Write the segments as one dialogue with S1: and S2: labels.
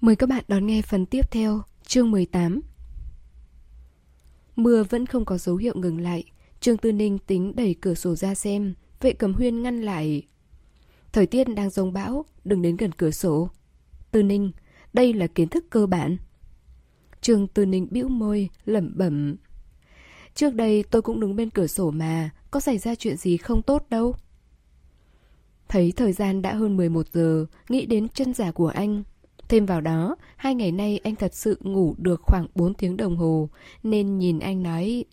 S1: Mời các bạn đón nghe phần tiếp theo, chương 18. Mưa vẫn không có dấu hiệu ngừng lại. Trương Tư Ninh tính đẩy cửa sổ ra xem, vệ cầm huyên ngăn lại. Thời tiết đang rông bão, đừng đến gần cửa sổ. Tư Ninh, đây là kiến thức cơ bản. Trương Tư Ninh bĩu môi, lẩm bẩm. Trước đây tôi cũng đứng bên cửa sổ mà, có xảy ra chuyện gì không tốt đâu. Thấy thời gian đã hơn 11 giờ, nghĩ đến chân giả của anh. Thêm vào đó, hai ngày nay anh thật sự ngủ được khoảng 4 tiếng đồng hồ, nên nhìn anh nói...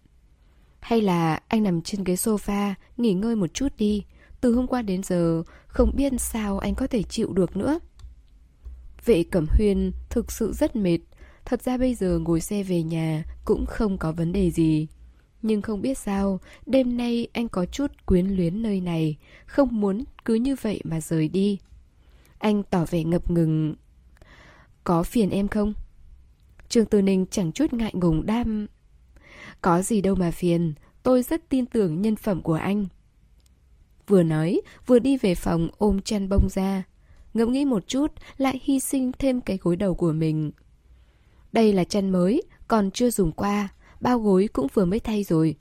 S1: Hay là anh nằm trên ghế sofa, nghỉ ngơi một chút đi. Từ hôm qua đến giờ, không biết sao anh có thể chịu được nữa. Vệ Cẩm Huyên thực sự rất mệt. Thật ra bây giờ ngồi xe về nhà cũng không có vấn đề gì. Nhưng không biết sao, đêm nay anh có chút quyến luyến nơi này, không muốn cứ như vậy mà rời đi. Anh tỏ vẻ ngập ngừng. Có phiền em không? Trương Tư Ninh chẳng chút ngại ngùng đam. Có gì đâu mà phiền, tôi rất tin tưởng nhân phẩm của anh. Vừa nói, vừa đi về phòng ôm chăn bông ra. Ngẫm nghĩ một chút, lại hy sinh thêm cái gối đầu của mình. Đây là chăn mới, còn chưa dùng qua, bao gối cũng vừa mới thay rồi.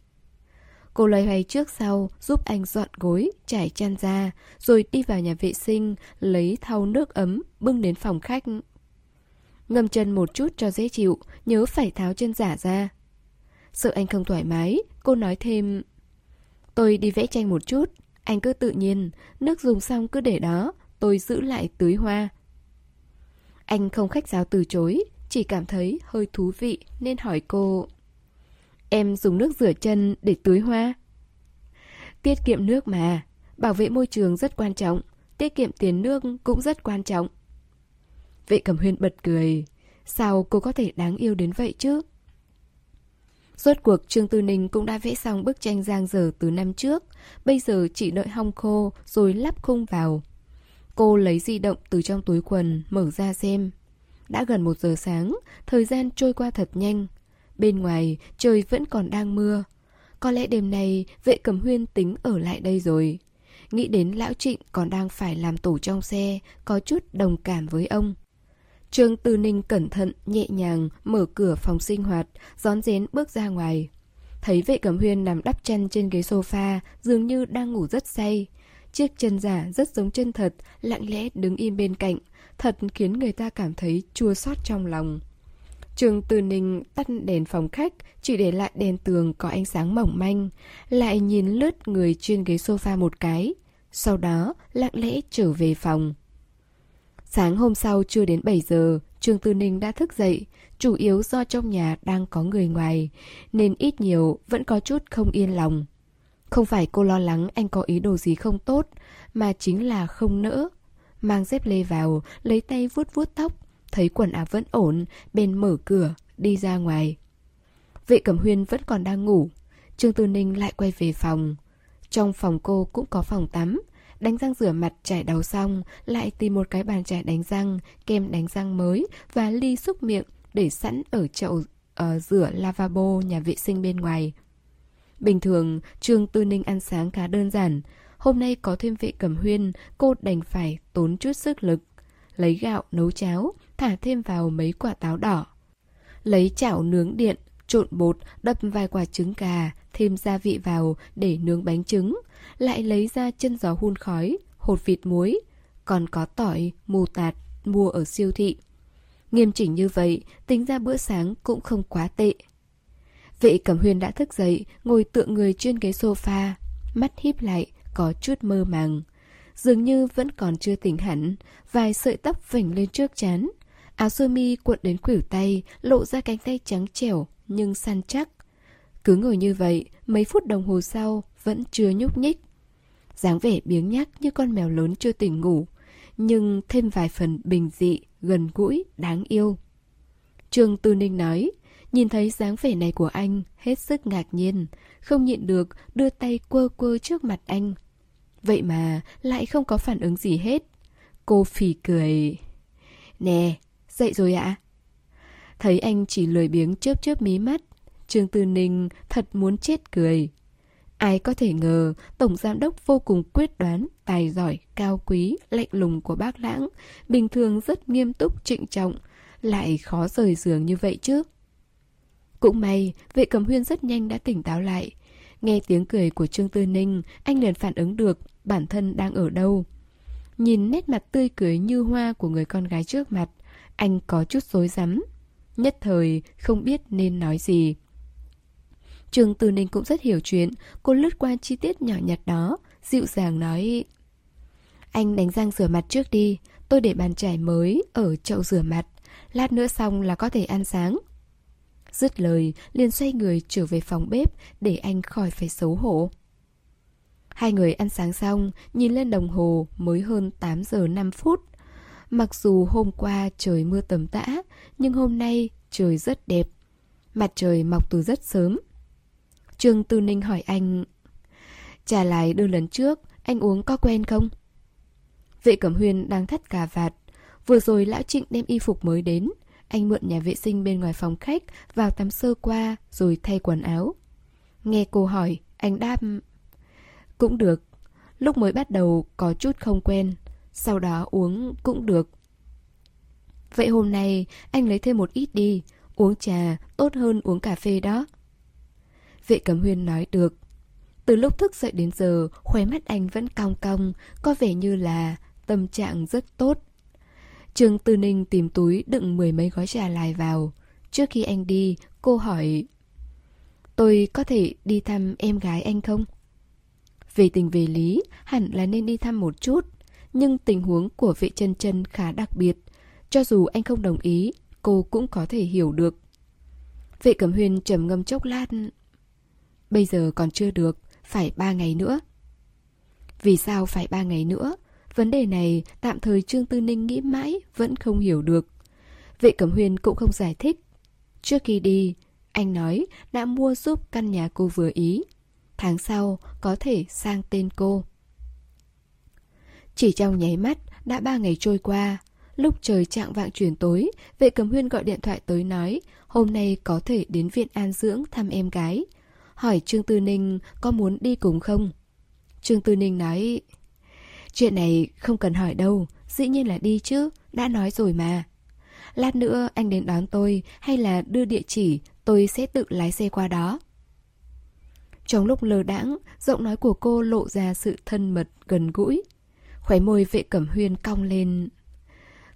S1: Cô loay hoay trước sau, giúp anh dọn gối, trải chăn ra, rồi đi vào nhà vệ sinh, lấy thau nước ấm, bưng đến phòng khách. Ngâm chân một chút cho dễ chịu, nhớ phải tháo chân giả ra. Sợ anh không thoải mái, cô nói thêm Tôi đi vẽ tranh một chút, anh cứ tự nhiên, nước dùng xong cứ để đó, tôi giữ lại tưới hoa. Anh không khách giáo từ chối, chỉ cảm thấy hơi thú vị nên hỏi cô Em dùng nước rửa chân để tưới hoa? Tiết kiệm nước mà, bảo vệ môi trường rất quan trọng, tiết kiệm tiền nước cũng rất quan trọng. Vệ Cẩm Huyên bật cười, sao cô có thể đáng yêu đến vậy chứ? Rốt cuộc Trương Tư Ninh cũng đã vẽ xong bức tranh giang dở từ năm trước, bây giờ chỉ đợi hong khô rồi lắp khung vào. Cô lấy di động từ trong túi quần, mở ra xem. Đã gần một giờ sáng, thời gian trôi qua thật nhanh. Bên ngoài, trời vẫn còn đang mưa. Có lẽ đêm nay, vệ cầm huyên tính ở lại đây rồi. Nghĩ đến lão trịnh còn đang phải làm tổ trong xe, có chút đồng cảm với ông. Trương Tư Ninh cẩn thận, nhẹ nhàng, mở cửa phòng sinh hoạt, gión rén bước ra ngoài. Thấy vệ cẩm huyên nằm đắp chân trên ghế sofa, dường như đang ngủ rất say. Chiếc chân giả rất giống chân thật, lặng lẽ đứng im bên cạnh, thật khiến người ta cảm thấy chua xót trong lòng. Trường Từ Ninh tắt đèn phòng khách, chỉ để lại đèn tường có ánh sáng mỏng manh, lại nhìn lướt người trên ghế sofa một cái, sau đó lặng lẽ trở về phòng. Sáng hôm sau chưa đến 7 giờ, Trương Tư Ninh đã thức dậy, chủ yếu do trong nhà đang có người ngoài, nên ít nhiều vẫn có chút không yên lòng. Không phải cô lo lắng anh có ý đồ gì không tốt, mà chính là không nỡ. Mang dép lê vào, lấy tay vuốt vuốt tóc, thấy quần áo vẫn ổn, bên mở cửa, đi ra ngoài. Vệ Cẩm Huyên vẫn còn đang ngủ, Trương Tư Ninh lại quay về phòng. Trong phòng cô cũng có phòng tắm, đánh răng rửa mặt chải đầu xong, lại tìm một cái bàn chải đánh răng, kem đánh răng mới và ly xúc miệng để sẵn ở chậu uh, rửa lavabo nhà vệ sinh bên ngoài. Bình thường, Trương Tư Ninh ăn sáng khá đơn giản. Hôm nay có thêm vệ cầm huyên, cô đành phải tốn chút sức lực. Lấy gạo nấu cháo, thả thêm vào mấy quả táo đỏ. Lấy chảo nướng điện, trộn bột, đập vài quả trứng gà, thêm gia vị vào để nướng bánh trứng. Lại lấy ra chân giò hun khói, hột vịt muối, còn có tỏi, mù tạt, mua ở siêu thị. Nghiêm chỉnh như vậy, tính ra bữa sáng cũng không quá tệ. Vệ Cẩm Huyền đã thức dậy, ngồi tựa người trên ghế sofa, mắt híp lại, có chút mơ màng. Dường như vẫn còn chưa tỉnh hẳn, vài sợi tóc vảnh lên trước chán. Áo sơ mi cuộn đến khuỷu tay, lộ ra cánh tay trắng trẻo nhưng săn chắc. Cứ ngồi như vậy, mấy phút đồng hồ sau vẫn chưa nhúc nhích. dáng vẻ biếng nhác như con mèo lớn chưa tỉnh ngủ, nhưng thêm vài phần bình dị, gần gũi, đáng yêu. Trương Tư Ninh nói, Nhìn thấy dáng vẻ này của anh, hết sức ngạc nhiên, không nhịn được đưa tay quơ quơ trước mặt anh. Vậy mà lại không có phản ứng gì hết. Cô phì cười. Nè, dậy rồi ạ? Thấy anh chỉ lười biếng chớp chớp mí mắt, Trương Tư Ninh thật muốn chết cười. Ai có thể ngờ Tổng Giám đốc vô cùng quyết đoán, tài giỏi, cao quý, lạnh lùng của bác Lãng, bình thường rất nghiêm túc, trịnh trọng, lại khó rời giường như vậy chứ? Cũng may, vệ cầm huyên rất nhanh đã tỉnh táo lại. Nghe tiếng cười của Trương Tư Ninh, anh liền phản ứng được bản thân đang ở đâu. Nhìn nét mặt tươi cười như hoa của người con gái trước mặt, anh có chút rối rắm. Nhất thời không biết nên nói gì. Trường Từ Ninh cũng rất hiểu chuyện, cô lướt qua chi tiết nhỏ nhặt đó, dịu dàng nói Anh đánh răng rửa mặt trước đi, tôi để bàn chải mới ở chậu rửa mặt, lát nữa xong là có thể ăn sáng. Dứt lời, liền xoay người trở về phòng bếp để anh khỏi phải xấu hổ. Hai người ăn sáng xong, nhìn lên đồng hồ mới hơn 8 giờ 5 phút. Mặc dù hôm qua trời mưa tầm tã, nhưng hôm nay trời rất đẹp. Mặt trời mọc từ rất sớm. Trương Tư Ninh hỏi anh Trả lại đưa lần trước Anh uống có quen không? Vệ Cẩm Huyên đang thắt cà vạt Vừa rồi Lão Trịnh đem y phục mới đến Anh mượn nhà vệ sinh bên ngoài phòng khách Vào tắm sơ qua Rồi thay quần áo Nghe cô hỏi Anh đáp Cũng được Lúc mới bắt đầu có chút không quen sau đó uống cũng được Vậy hôm nay anh lấy thêm một ít đi Uống trà tốt hơn uống cà phê đó Vệ Cẩm Huyên nói được. Từ lúc thức dậy đến giờ, khóe mắt anh vẫn cong cong, có vẻ như là tâm trạng rất tốt. trường Tư Ninh tìm túi đựng mười mấy gói trà lại vào. Trước khi anh đi, cô hỏi Tôi có thể đi thăm em gái anh không? Về tình về lý, hẳn là nên đi thăm một chút. Nhưng tình huống của vệ chân chân khá đặc biệt. Cho dù anh không đồng ý, cô cũng có thể hiểu được. Vệ Cẩm Huyên trầm ngâm chốc lát Bây giờ còn chưa được, phải ba ngày nữa. Vì sao phải ba ngày nữa? Vấn đề này tạm thời Trương Tư Ninh nghĩ mãi vẫn không hiểu được. Vệ Cẩm Huyên cũng không giải thích. Trước khi đi, anh nói đã mua giúp căn nhà cô vừa ý. Tháng sau có thể sang tên cô. Chỉ trong nháy mắt đã ba ngày trôi qua. Lúc trời trạng vạng chuyển tối, vệ cầm Huyên gọi điện thoại tới nói hôm nay có thể đến viện an dưỡng thăm em gái hỏi Trương Tư Ninh có muốn đi cùng không. Trương Tư Ninh nói, chuyện này không cần hỏi đâu, dĩ nhiên là đi chứ, đã nói rồi mà. Lát nữa anh đến đón tôi hay là đưa địa chỉ, tôi sẽ tự lái xe qua đó. Trong lúc lờ đãng, giọng nói của cô lộ ra sự thân mật, gần gũi. Khóe môi vệ cẩm huyên cong lên.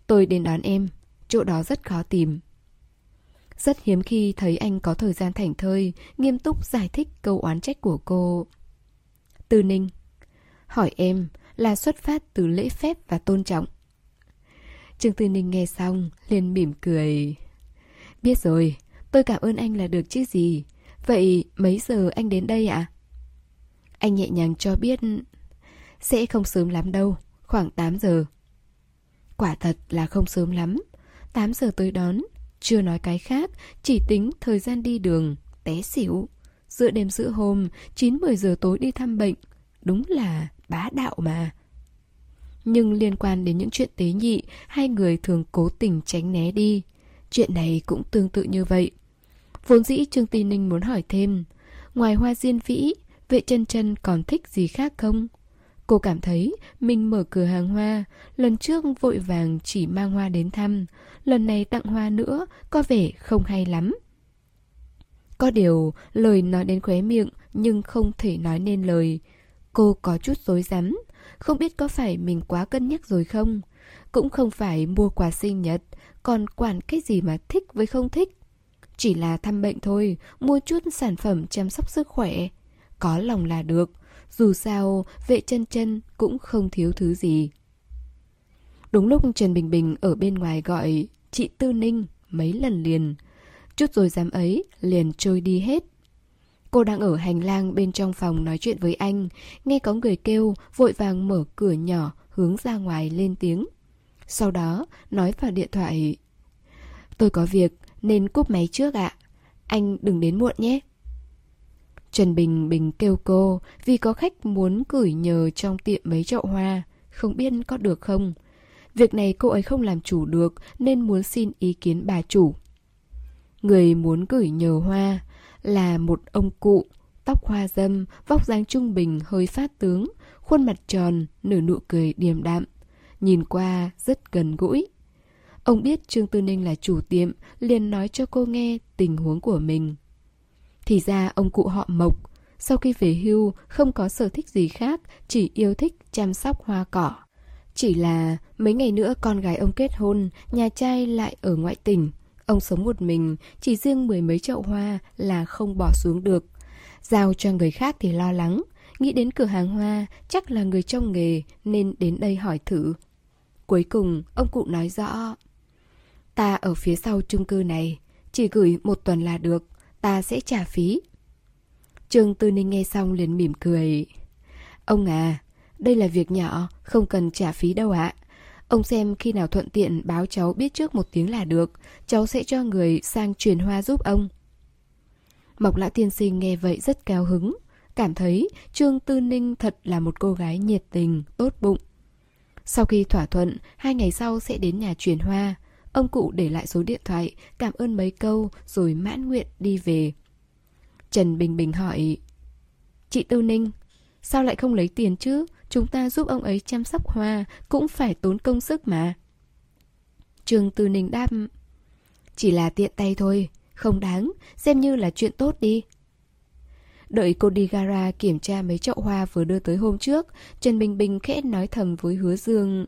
S1: Tôi đến đón em, chỗ đó rất khó tìm. Rất hiếm khi thấy anh có thời gian thảnh thơi, nghiêm túc giải thích câu oán trách của cô. Tư Ninh Hỏi em là xuất phát từ lễ phép và tôn trọng. Trương Tư Ninh nghe xong, liền mỉm cười. Biết rồi, tôi cảm ơn anh là được chứ gì. Vậy mấy giờ anh đến đây ạ? Anh nhẹ nhàng cho biết sẽ không sớm lắm đâu, khoảng 8 giờ. Quả thật là không sớm lắm. 8 giờ tới đón, chưa nói cái khác, chỉ tính thời gian đi đường, té xỉu. Giữa đêm giữa hôm, 9-10 giờ tối đi thăm bệnh. Đúng là bá đạo mà. Nhưng liên quan đến những chuyện tế nhị, hai người thường cố tình tránh né đi. Chuyện này cũng tương tự như vậy. Vốn dĩ Trương Tì Ninh muốn hỏi thêm, ngoài hoa diên vĩ, vệ chân chân còn thích gì khác không? Cô cảm thấy mình mở cửa hàng hoa, lần trước vội vàng chỉ mang hoa đến thăm, lần này tặng hoa nữa có vẻ không hay lắm. Có điều, lời nói đến khóe miệng nhưng không thể nói nên lời. Cô có chút rối rắm, không biết có phải mình quá cân nhắc rồi không? Cũng không phải mua quà sinh nhật, còn quản cái gì mà thích với không thích. Chỉ là thăm bệnh thôi, mua chút sản phẩm chăm sóc sức khỏe. Có lòng là được, dù sao vệ chân chân cũng không thiếu thứ gì. Đúng lúc Trần Bình Bình ở bên ngoài gọi chị Tư Ninh mấy lần liền. Chút rồi dám ấy liền trôi đi hết. Cô đang ở hành lang bên trong phòng nói chuyện với anh, nghe có người kêu, vội vàng mở cửa nhỏ hướng ra ngoài lên tiếng. Sau đó nói vào điện thoại Tôi có việc nên cúp máy trước ạ. Anh đừng đến muộn nhé. Trần Bình Bình kêu cô vì có khách muốn gửi nhờ trong tiệm mấy chậu hoa, không biết có được không. Việc này cô ấy không làm chủ được nên muốn xin ý kiến bà chủ. Người muốn gửi nhờ hoa là một ông cụ, tóc hoa dâm, vóc dáng trung bình hơi phát tướng, khuôn mặt tròn, nửa nụ cười điềm đạm. Nhìn qua rất gần gũi. Ông biết Trương Tư Ninh là chủ tiệm, liền nói cho cô nghe tình huống của mình. Thì ra ông cụ họ Mộc, sau khi về hưu không có sở thích gì khác, chỉ yêu thích chăm sóc hoa cỏ. Chỉ là mấy ngày nữa con gái ông kết hôn, nhà trai lại ở ngoại tỉnh. Ông sống một mình, chỉ riêng mười mấy chậu hoa là không bỏ xuống được. Giao cho người khác thì lo lắng, nghĩ đến cửa hàng hoa chắc là người trong nghề nên đến đây hỏi thử. Cuối cùng, ông cụ nói rõ. Ta ở phía sau chung cư này, chỉ gửi một tuần là được, ta sẽ trả phí. Trương Tư Ninh nghe xong liền mỉm cười. Ông à, đây là việc nhỏ, không cần trả phí đâu ạ. Ông xem khi nào thuận tiện báo cháu biết trước một tiếng là được, cháu sẽ cho người sang truyền hoa giúp ông. Mộc Lã Tiên Sinh nghe vậy rất cao hứng, cảm thấy Trương Tư Ninh thật là một cô gái nhiệt tình, tốt bụng. Sau khi thỏa thuận, hai ngày sau sẽ đến nhà truyền hoa. Ông cụ để lại số điện thoại, cảm ơn mấy câu rồi mãn nguyện đi về. Trần Bình Bình hỏi Chị Tư Ninh, sao lại không lấy tiền chứ? Chúng ta giúp ông ấy chăm sóc hoa cũng phải tốn công sức mà. Trương Tư Ninh đáp Chỉ là tiện tay thôi, không đáng, xem như là chuyện tốt đi. Đợi cô đi gara kiểm tra mấy chậu hoa vừa đưa tới hôm trước, Trần Bình Bình khẽ nói thầm với Hứa Dương.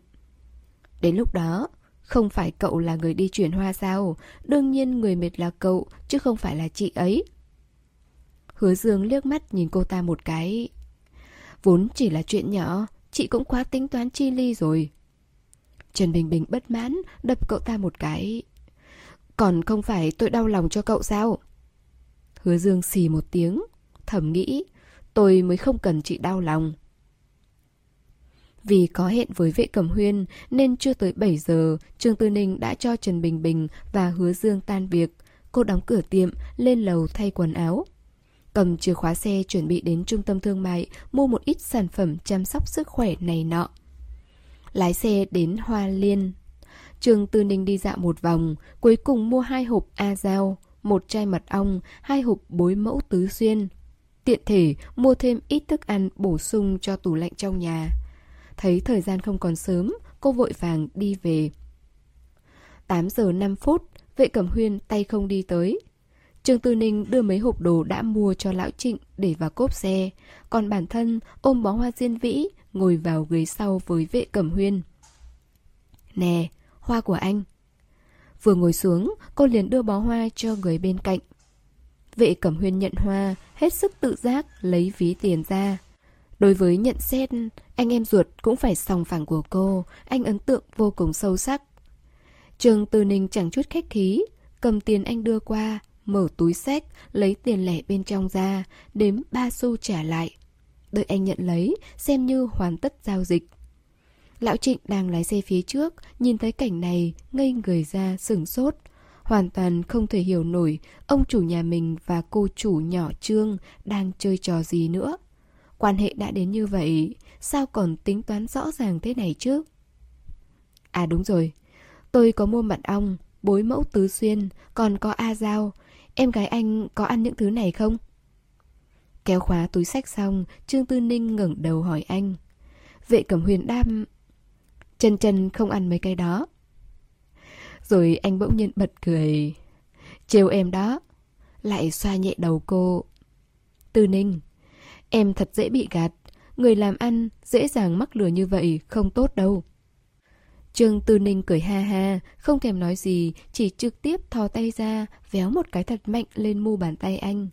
S1: Đến lúc đó, không phải cậu là người đi chuyển hoa sao? Đương nhiên người mệt là cậu, chứ không phải là chị ấy. Hứa Dương liếc mắt nhìn cô ta một cái. Vốn chỉ là chuyện nhỏ, chị cũng quá tính toán chi ly rồi. Trần Bình Bình bất mãn, đập cậu ta một cái. Còn không phải tôi đau lòng cho cậu sao? Hứa Dương xì một tiếng, thầm nghĩ, tôi mới không cần chị đau lòng. Vì có hẹn với vệ cẩm huyên nên chưa tới 7 giờ, Trương Tư Ninh đã cho Trần Bình Bình và Hứa Dương tan việc. Cô đóng cửa tiệm, lên lầu thay quần áo. Cầm chìa khóa xe chuẩn bị đến trung tâm thương mại mua một ít sản phẩm chăm sóc sức khỏe này nọ. Lái xe đến Hoa Liên. Trương Tư Ninh đi dạo một vòng, cuối cùng mua hai hộp A Giao, một chai mật ong, hai hộp bối mẫu tứ xuyên. Tiện thể mua thêm ít thức ăn bổ sung cho tủ lạnh trong nhà. Thấy thời gian không còn sớm, cô vội vàng đi về. 8 giờ 5 phút, vệ cẩm huyên tay không đi tới. Trương Tư Ninh đưa mấy hộp đồ đã mua cho lão Trịnh để vào cốp xe, còn bản thân ôm bó hoa diên vĩ, ngồi vào ghế sau với vệ cẩm huyên. Nè, hoa của anh. Vừa ngồi xuống, cô liền đưa bó hoa cho người bên cạnh. Vệ cẩm huyên nhận hoa, hết sức tự giác lấy ví tiền ra. Đối với nhận xét, anh em ruột cũng phải sòng phẳng của cô, anh ấn tượng vô cùng sâu sắc. Trương từ Ninh chẳng chút khách khí, cầm tiền anh đưa qua, mở túi sách, lấy tiền lẻ bên trong ra, đếm ba xu trả lại. Đợi anh nhận lấy, xem như hoàn tất giao dịch. Lão Trịnh đang lái xe phía trước, nhìn thấy cảnh này, ngây người ra, sửng sốt. Hoàn toàn không thể hiểu nổi ông chủ nhà mình và cô chủ nhỏ Trương đang chơi trò gì nữa. Quan hệ đã đến như vậy, sao còn tính toán rõ ràng thế này chứ? À đúng rồi, tôi có mua mật ong, bối mẫu tứ xuyên, còn có A Giao. Em gái anh có ăn những thứ này không? Kéo khóa túi sách xong, Trương Tư Ninh ngẩng đầu hỏi anh. Vệ cẩm huyền đam... Chân chân không ăn mấy cái đó. Rồi anh bỗng nhiên bật cười. Trêu em đó. Lại xoa nhẹ đầu cô. Tư Ninh, em thật dễ bị gạt. Người làm ăn dễ dàng mắc lừa như vậy không tốt đâu. Trương Tư Ninh cười ha ha, không thèm nói gì, chỉ trực tiếp thò tay ra, véo một cái thật mạnh lên mu bàn tay anh.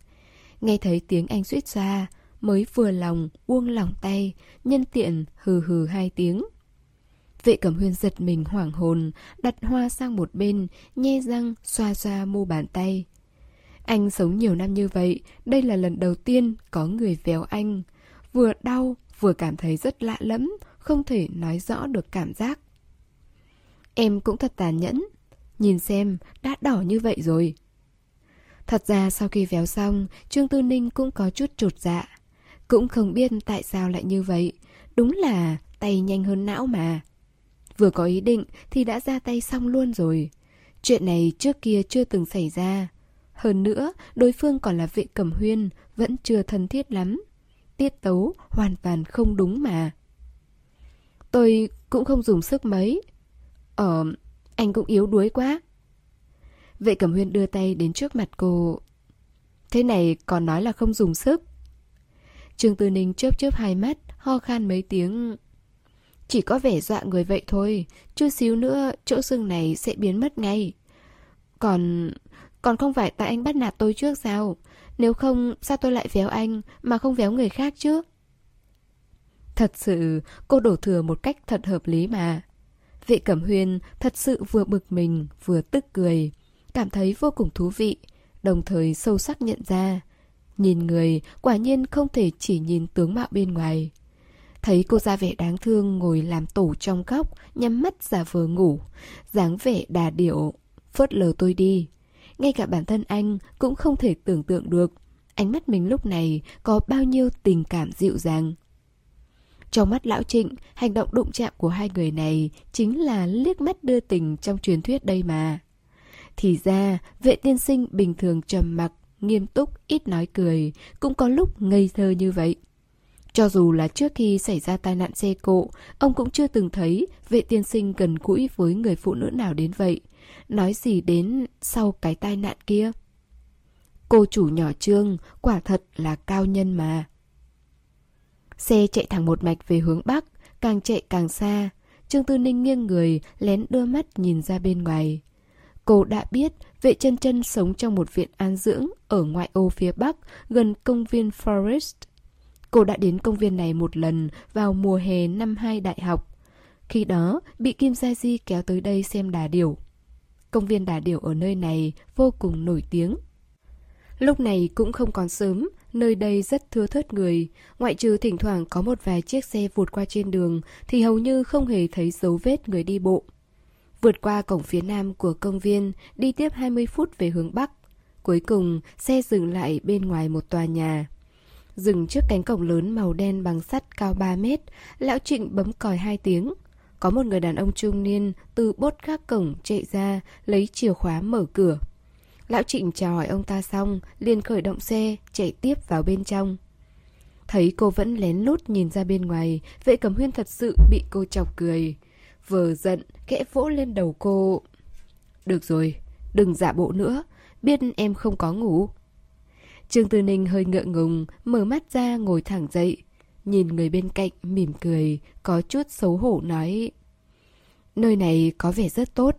S1: Nghe thấy tiếng anh suýt ra, mới vừa lòng, buông lỏng tay, nhân tiện hừ hừ hai tiếng. Vệ cẩm huyên giật mình hoảng hồn, đặt hoa sang một bên, nhe răng, xoa xoa mu bàn tay. Anh sống nhiều năm như vậy, đây là lần đầu tiên có người véo anh. Vừa đau, vừa cảm thấy rất lạ lẫm, không thể nói rõ được cảm giác. Em cũng thật tàn nhẫn. Nhìn xem, đã đỏ như vậy rồi. Thật ra sau khi véo xong, Trương Tư Ninh cũng có chút trột dạ. Cũng không biết tại sao lại như vậy. Đúng là tay nhanh hơn não mà. Vừa có ý định thì đã ra tay xong luôn rồi. Chuyện này trước kia chưa từng xảy ra. Hơn nữa, đối phương còn là vệ cẩm huyên, vẫn chưa thân thiết lắm. Tiết tấu hoàn toàn không đúng mà. Tôi cũng không dùng sức mấy. Ờ, anh cũng yếu đuối quá. Vệ Cẩm Huyên đưa tay đến trước mặt cô. Thế này còn nói là không dùng sức. Trương Tư Ninh chớp chớp hai mắt, ho khan mấy tiếng. Chỉ có vẻ dọa người vậy thôi, chút xíu nữa chỗ xương này sẽ biến mất ngay. Còn còn không phải tại anh bắt nạt tôi trước sao? Nếu không, sao tôi lại véo anh mà không véo người khác chứ? Thật sự, cô đổ thừa một cách thật hợp lý mà. Vệ Cẩm Huyên thật sự vừa bực mình, vừa tức cười. Cảm thấy vô cùng thú vị, đồng thời sâu sắc nhận ra. Nhìn người, quả nhiên không thể chỉ nhìn tướng mạo bên ngoài. Thấy cô ra vẻ đáng thương ngồi làm tổ trong góc, nhắm mắt giả vờ ngủ, dáng vẻ đà điệu, phớt lờ tôi đi. Ngay cả bản thân anh cũng không thể tưởng tượng được ánh mắt mình lúc này có bao nhiêu tình cảm dịu dàng. Trong mắt lão trịnh, hành động đụng chạm của hai người này chính là liếc mắt đưa tình trong truyền thuyết đây mà. Thì ra, vệ tiên sinh bình thường trầm mặc, nghiêm túc, ít nói cười, cũng có lúc ngây thơ như vậy. Cho dù là trước khi xảy ra tai nạn xe cộ, ông cũng chưa từng thấy vệ tiên sinh gần gũi với người phụ nữ nào đến vậy. Nói gì đến sau cái tai nạn kia? Cô chủ nhỏ trương, quả thật là cao nhân mà. Xe chạy thẳng một mạch về hướng Bắc, càng chạy càng xa. Trương Tư Ninh nghiêng người, lén đưa mắt nhìn ra bên ngoài. Cô đã biết vệ chân chân sống trong một viện an dưỡng ở ngoại ô phía Bắc, gần công viên Forest. Cô đã đến công viên này một lần vào mùa hè năm hai đại học. Khi đó, bị Kim Gia Di kéo tới đây xem đà điểu. Công viên đà điểu ở nơi này vô cùng nổi tiếng. Lúc này cũng không còn sớm, nơi đây rất thưa thớt người. Ngoại trừ thỉnh thoảng có một vài chiếc xe vụt qua trên đường thì hầu như không hề thấy dấu vết người đi bộ. Vượt qua cổng phía nam của công viên, đi tiếp 20 phút về hướng bắc. Cuối cùng, xe dừng lại bên ngoài một tòa nhà. Dừng trước cánh cổng lớn màu đen bằng sắt cao 3 mét, lão trịnh bấm còi hai tiếng. Có một người đàn ông trung niên từ bốt gác cổng chạy ra, lấy chìa khóa mở cửa. Lão Trịnh chào hỏi ông ta xong, liền khởi động xe, chạy tiếp vào bên trong. Thấy cô vẫn lén lút nhìn ra bên ngoài, vệ cầm huyên thật sự bị cô chọc cười. Vừa giận, kẽ vỗ lên đầu cô. Được rồi, đừng giả bộ nữa, biết em không có ngủ. Trương Tư Ninh hơi ngượng ngùng, mở mắt ra ngồi thẳng dậy. Nhìn người bên cạnh, mỉm cười, có chút xấu hổ nói. Nơi này có vẻ rất tốt.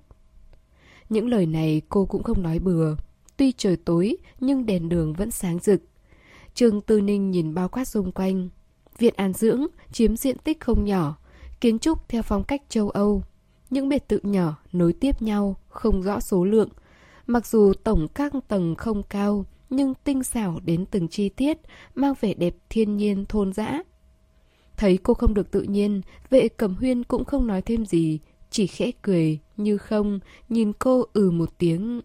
S1: Những lời này cô cũng không nói bừa. Tuy trời tối nhưng đèn đường vẫn sáng rực. Trương Tư Ninh nhìn bao quát xung quanh. Viện an dưỡng chiếm diện tích không nhỏ, kiến trúc theo phong cách châu Âu. Những biệt thự nhỏ nối tiếp nhau, không rõ số lượng. Mặc dù tổng các tầng không cao, nhưng tinh xảo đến từng chi tiết, mang vẻ đẹp thiên nhiên thôn dã. Thấy cô không được tự nhiên, vệ cẩm huyên cũng không nói thêm gì, chỉ khẽ cười, như không, nhìn cô ừ một tiếng.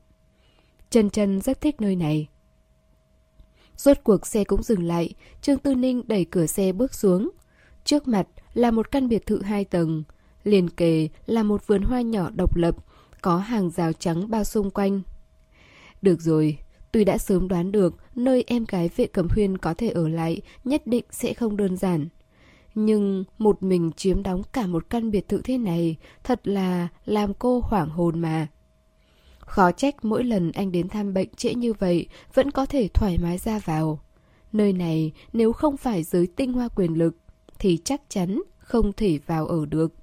S1: Trần Trần rất thích nơi này. Rốt cuộc xe cũng dừng lại, Trương Tư Ninh đẩy cửa xe bước xuống. Trước mặt là một căn biệt thự hai tầng, liền kề là một vườn hoa nhỏ độc lập, có hàng rào trắng bao xung quanh. Được rồi, tuy đã sớm đoán được nơi em gái vệ cẩm huyên có thể ở lại nhất định sẽ không đơn giản. Nhưng một mình chiếm đóng cả một căn biệt thự thế này thật là làm cô hoảng hồn mà. Khó trách mỗi lần anh đến thăm bệnh trễ như vậy vẫn có thể thoải mái ra vào. Nơi này nếu không phải giới tinh hoa quyền lực thì chắc chắn không thể vào ở được.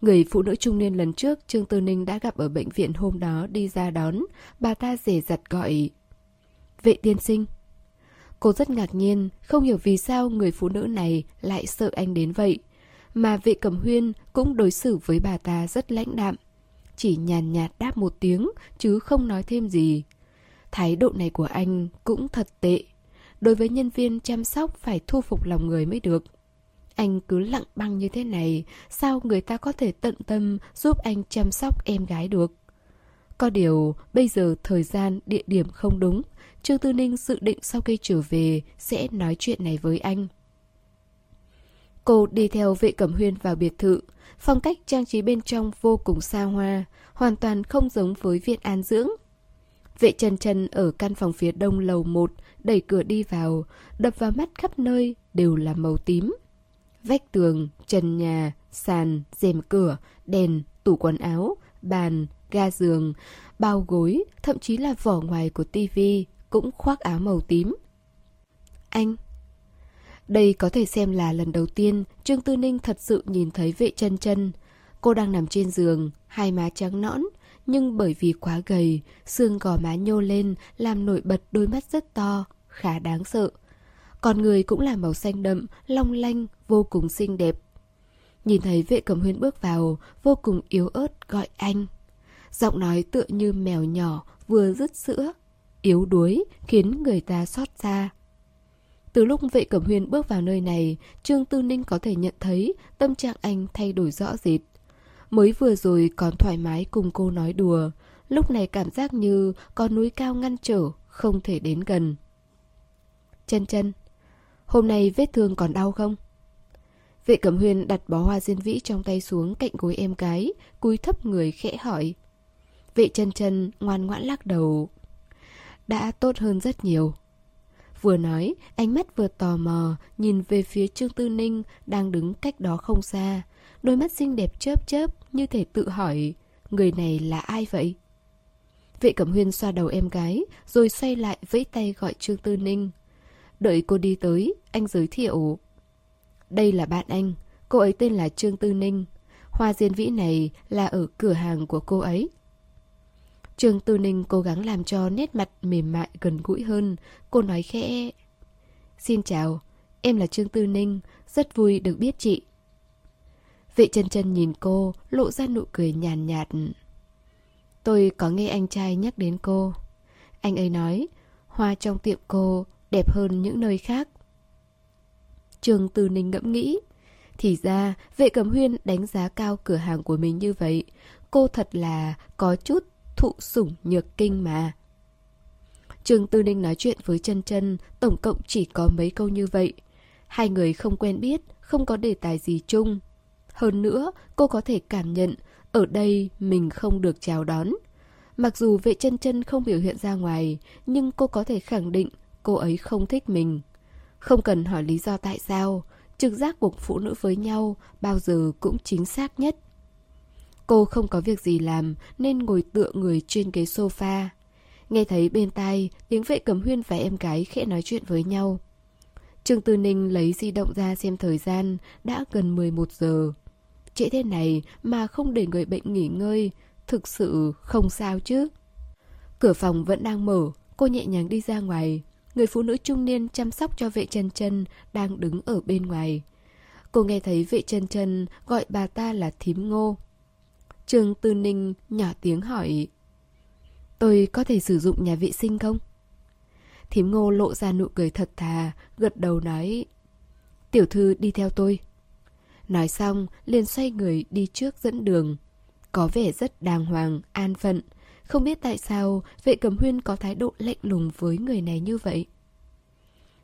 S1: Người phụ nữ trung niên lần trước Trương Tư Ninh đã gặp ở bệnh viện hôm đó đi ra đón, bà ta rể giặt gọi. Vệ tiên sinh. Cô rất ngạc nhiên, không hiểu vì sao người phụ nữ này lại sợ anh đến vậy. Mà vệ cầm huyên cũng đối xử với bà ta rất lãnh đạm. Chỉ nhàn nhạt đáp một tiếng, chứ không nói thêm gì. Thái độ này của anh cũng thật tệ. Đối với nhân viên chăm sóc phải thu phục lòng người mới được. Anh cứ lặng băng như thế này, sao người ta có thể tận tâm giúp anh chăm sóc em gái được? Có điều, bây giờ thời gian, địa điểm không đúng, Trương Tư Ninh dự định sau khi trở về sẽ nói chuyện này với anh. Cô đi theo vệ cẩm huyên vào biệt thự, phong cách trang trí bên trong vô cùng xa hoa, hoàn toàn không giống với viện an dưỡng. Vệ Trần Trần ở căn phòng phía đông lầu 1, đẩy cửa đi vào, đập vào mắt khắp nơi đều là màu tím. Vách tường, trần nhà, sàn, rèm cửa, đèn, tủ quần áo, bàn, ga giường, bao gối, thậm chí là vỏ ngoài của tivi cũng khoác áo màu tím. Anh Đây có thể xem là lần đầu tiên Trương Tư Ninh thật sự nhìn thấy vệ chân chân. Cô đang nằm trên giường, hai má trắng nõn, nhưng bởi vì quá gầy, xương gò má nhô lên làm nổi bật đôi mắt rất to, khá đáng sợ. Còn người cũng là màu xanh đậm, long lanh, vô cùng xinh đẹp. Nhìn thấy vệ cầm huyên bước vào, vô cùng yếu ớt gọi anh. Giọng nói tựa như mèo nhỏ vừa dứt sữa, yếu đuối khiến người ta xót xa. Từ lúc vệ cẩm huyên bước vào nơi này, Trương Tư Ninh có thể nhận thấy tâm trạng anh thay đổi rõ rệt. Mới vừa rồi còn thoải mái cùng cô nói đùa, lúc này cảm giác như có núi cao ngăn trở, không thể đến gần. Chân chân, hôm nay vết thương còn đau không? Vệ cẩm huyên đặt bó hoa diên vĩ trong tay xuống cạnh gối em gái, cúi thấp người khẽ hỏi. Vệ chân chân ngoan ngoãn lắc đầu. Đã tốt hơn rất nhiều. Vừa nói, ánh mắt vừa tò mò, nhìn về phía Trương Tư Ninh đang đứng cách đó không xa. Đôi mắt xinh đẹp chớp chớp như thể tự hỏi, người này là ai vậy? Vệ Cẩm Huyên xoa đầu em gái, rồi xoay lại vẫy tay gọi Trương Tư Ninh. Đợi cô đi tới, anh giới thiệu. Đây là bạn anh, cô ấy tên là Trương Tư Ninh. Hoa diên vĩ này là ở cửa hàng của cô ấy. Trương Tư Ninh cố gắng làm cho nét mặt mềm mại gần gũi hơn. Cô nói khẽ. Xin chào, em là Trương Tư Ninh, rất vui được biết chị. Vệ chân chân nhìn cô, lộ ra nụ cười nhàn nhạt, Tôi có nghe anh trai nhắc đến cô. Anh ấy nói, hoa trong tiệm cô đẹp hơn những nơi khác. Trương Tư Ninh ngẫm nghĩ. Thì ra, vệ Cầm huyên đánh giá cao cửa hàng của mình như vậy. Cô thật là có chút thụ sủng nhược kinh mà. Trương Tư Ninh nói chuyện với chân chân, tổng cộng chỉ có mấy câu như vậy. Hai người không quen biết, không có đề tài gì chung. Hơn nữa, cô có thể cảm nhận ở đây mình không được chào đón. Mặc dù vệ chân chân không biểu hiện ra ngoài, nhưng cô có thể khẳng định cô ấy không thích mình. Không cần hỏi lý do tại sao, trực giác của phụ nữ với nhau bao giờ cũng chính xác nhất. Cô không có việc gì làm nên ngồi tựa người trên ghế sofa. Nghe thấy bên tai tiếng vệ cầm huyên và em gái khẽ nói chuyện với nhau. Trương Tư Ninh lấy di động ra xem thời gian, đã gần 11 giờ. Trễ thế này mà không để người bệnh nghỉ ngơi, thực sự không sao chứ. Cửa phòng vẫn đang mở, cô nhẹ nhàng đi ra ngoài. Người phụ nữ trung niên chăm sóc cho vệ chân chân đang đứng ở bên ngoài. Cô nghe thấy vệ chân chân gọi bà ta là thím ngô. Trương Tư Ninh nhỏ tiếng hỏi Tôi có thể sử dụng nhà vệ sinh không? Thím ngô lộ ra nụ cười thật thà, gật đầu nói Tiểu thư đi theo tôi. Nói xong, liền xoay người đi trước dẫn đường. Có vẻ rất đàng hoàng, an phận. Không biết tại sao vệ cầm huyên có thái độ lạnh lùng với người này như vậy.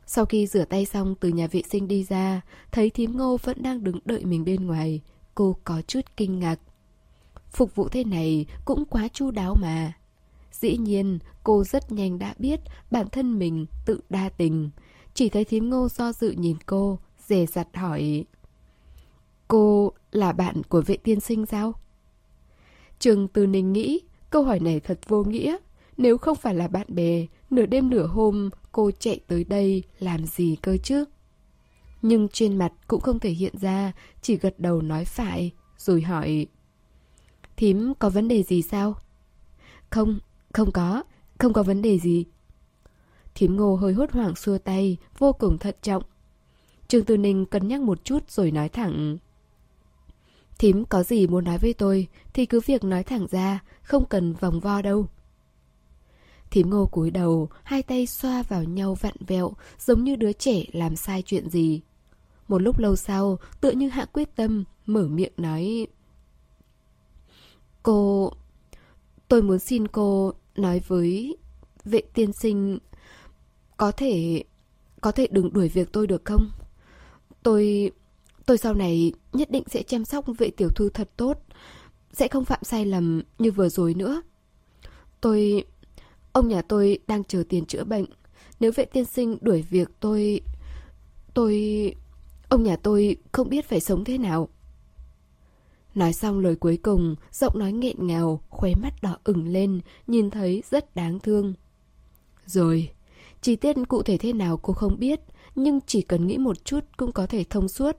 S1: Sau khi rửa tay xong từ nhà vệ sinh đi ra, thấy thím ngô vẫn đang đứng đợi mình bên ngoài. Cô có chút kinh ngạc. Phục vụ thế này cũng quá chu đáo mà. Dĩ nhiên, cô rất nhanh đã biết bản thân mình tự đa tình. Chỉ thấy thím ngô do dự nhìn cô, dè dặt hỏi. Cô là bạn của vệ tiên sinh sao? Trường Từ Ninh nghĩ câu hỏi này thật vô nghĩa. Nếu không phải là bạn bè, nửa đêm nửa hôm cô chạy tới đây làm gì cơ chứ? Nhưng trên mặt cũng không thể hiện ra, chỉ gật đầu nói phải, rồi hỏi Thím có vấn đề gì sao? Không, không có, không có vấn đề gì. Thím ngô hơi hốt hoảng xua tay, vô cùng thận trọng. Trương Tư Ninh cân nhắc một chút rồi nói thẳng. Thím có gì muốn nói với tôi thì cứ việc nói thẳng ra, không cần vòng vo đâu. Thím ngô cúi đầu, hai tay xoa vào nhau vặn vẹo, giống như đứa trẻ làm sai chuyện gì. Một lúc lâu sau, tựa như hạ quyết tâm, mở miệng nói... Cô... Tôi muốn xin cô nói với vệ tiên sinh... Có thể... Có thể đừng đuổi việc tôi được không? Tôi... Tôi sau này nhất định sẽ chăm sóc vệ tiểu thư thật tốt. Sẽ không phạm sai lầm như vừa rồi nữa. Tôi... Ông nhà tôi đang chờ tiền chữa bệnh. Nếu vệ tiên sinh đuổi việc tôi... Tôi... Ông nhà tôi không biết phải sống thế nào. Nói xong lời cuối cùng, giọng nói nghẹn ngào, khóe mắt đỏ ửng lên, nhìn thấy rất đáng thương. Rồi, chi tiết cụ thể thế nào cô không biết, nhưng chỉ cần nghĩ một chút cũng có thể thông suốt.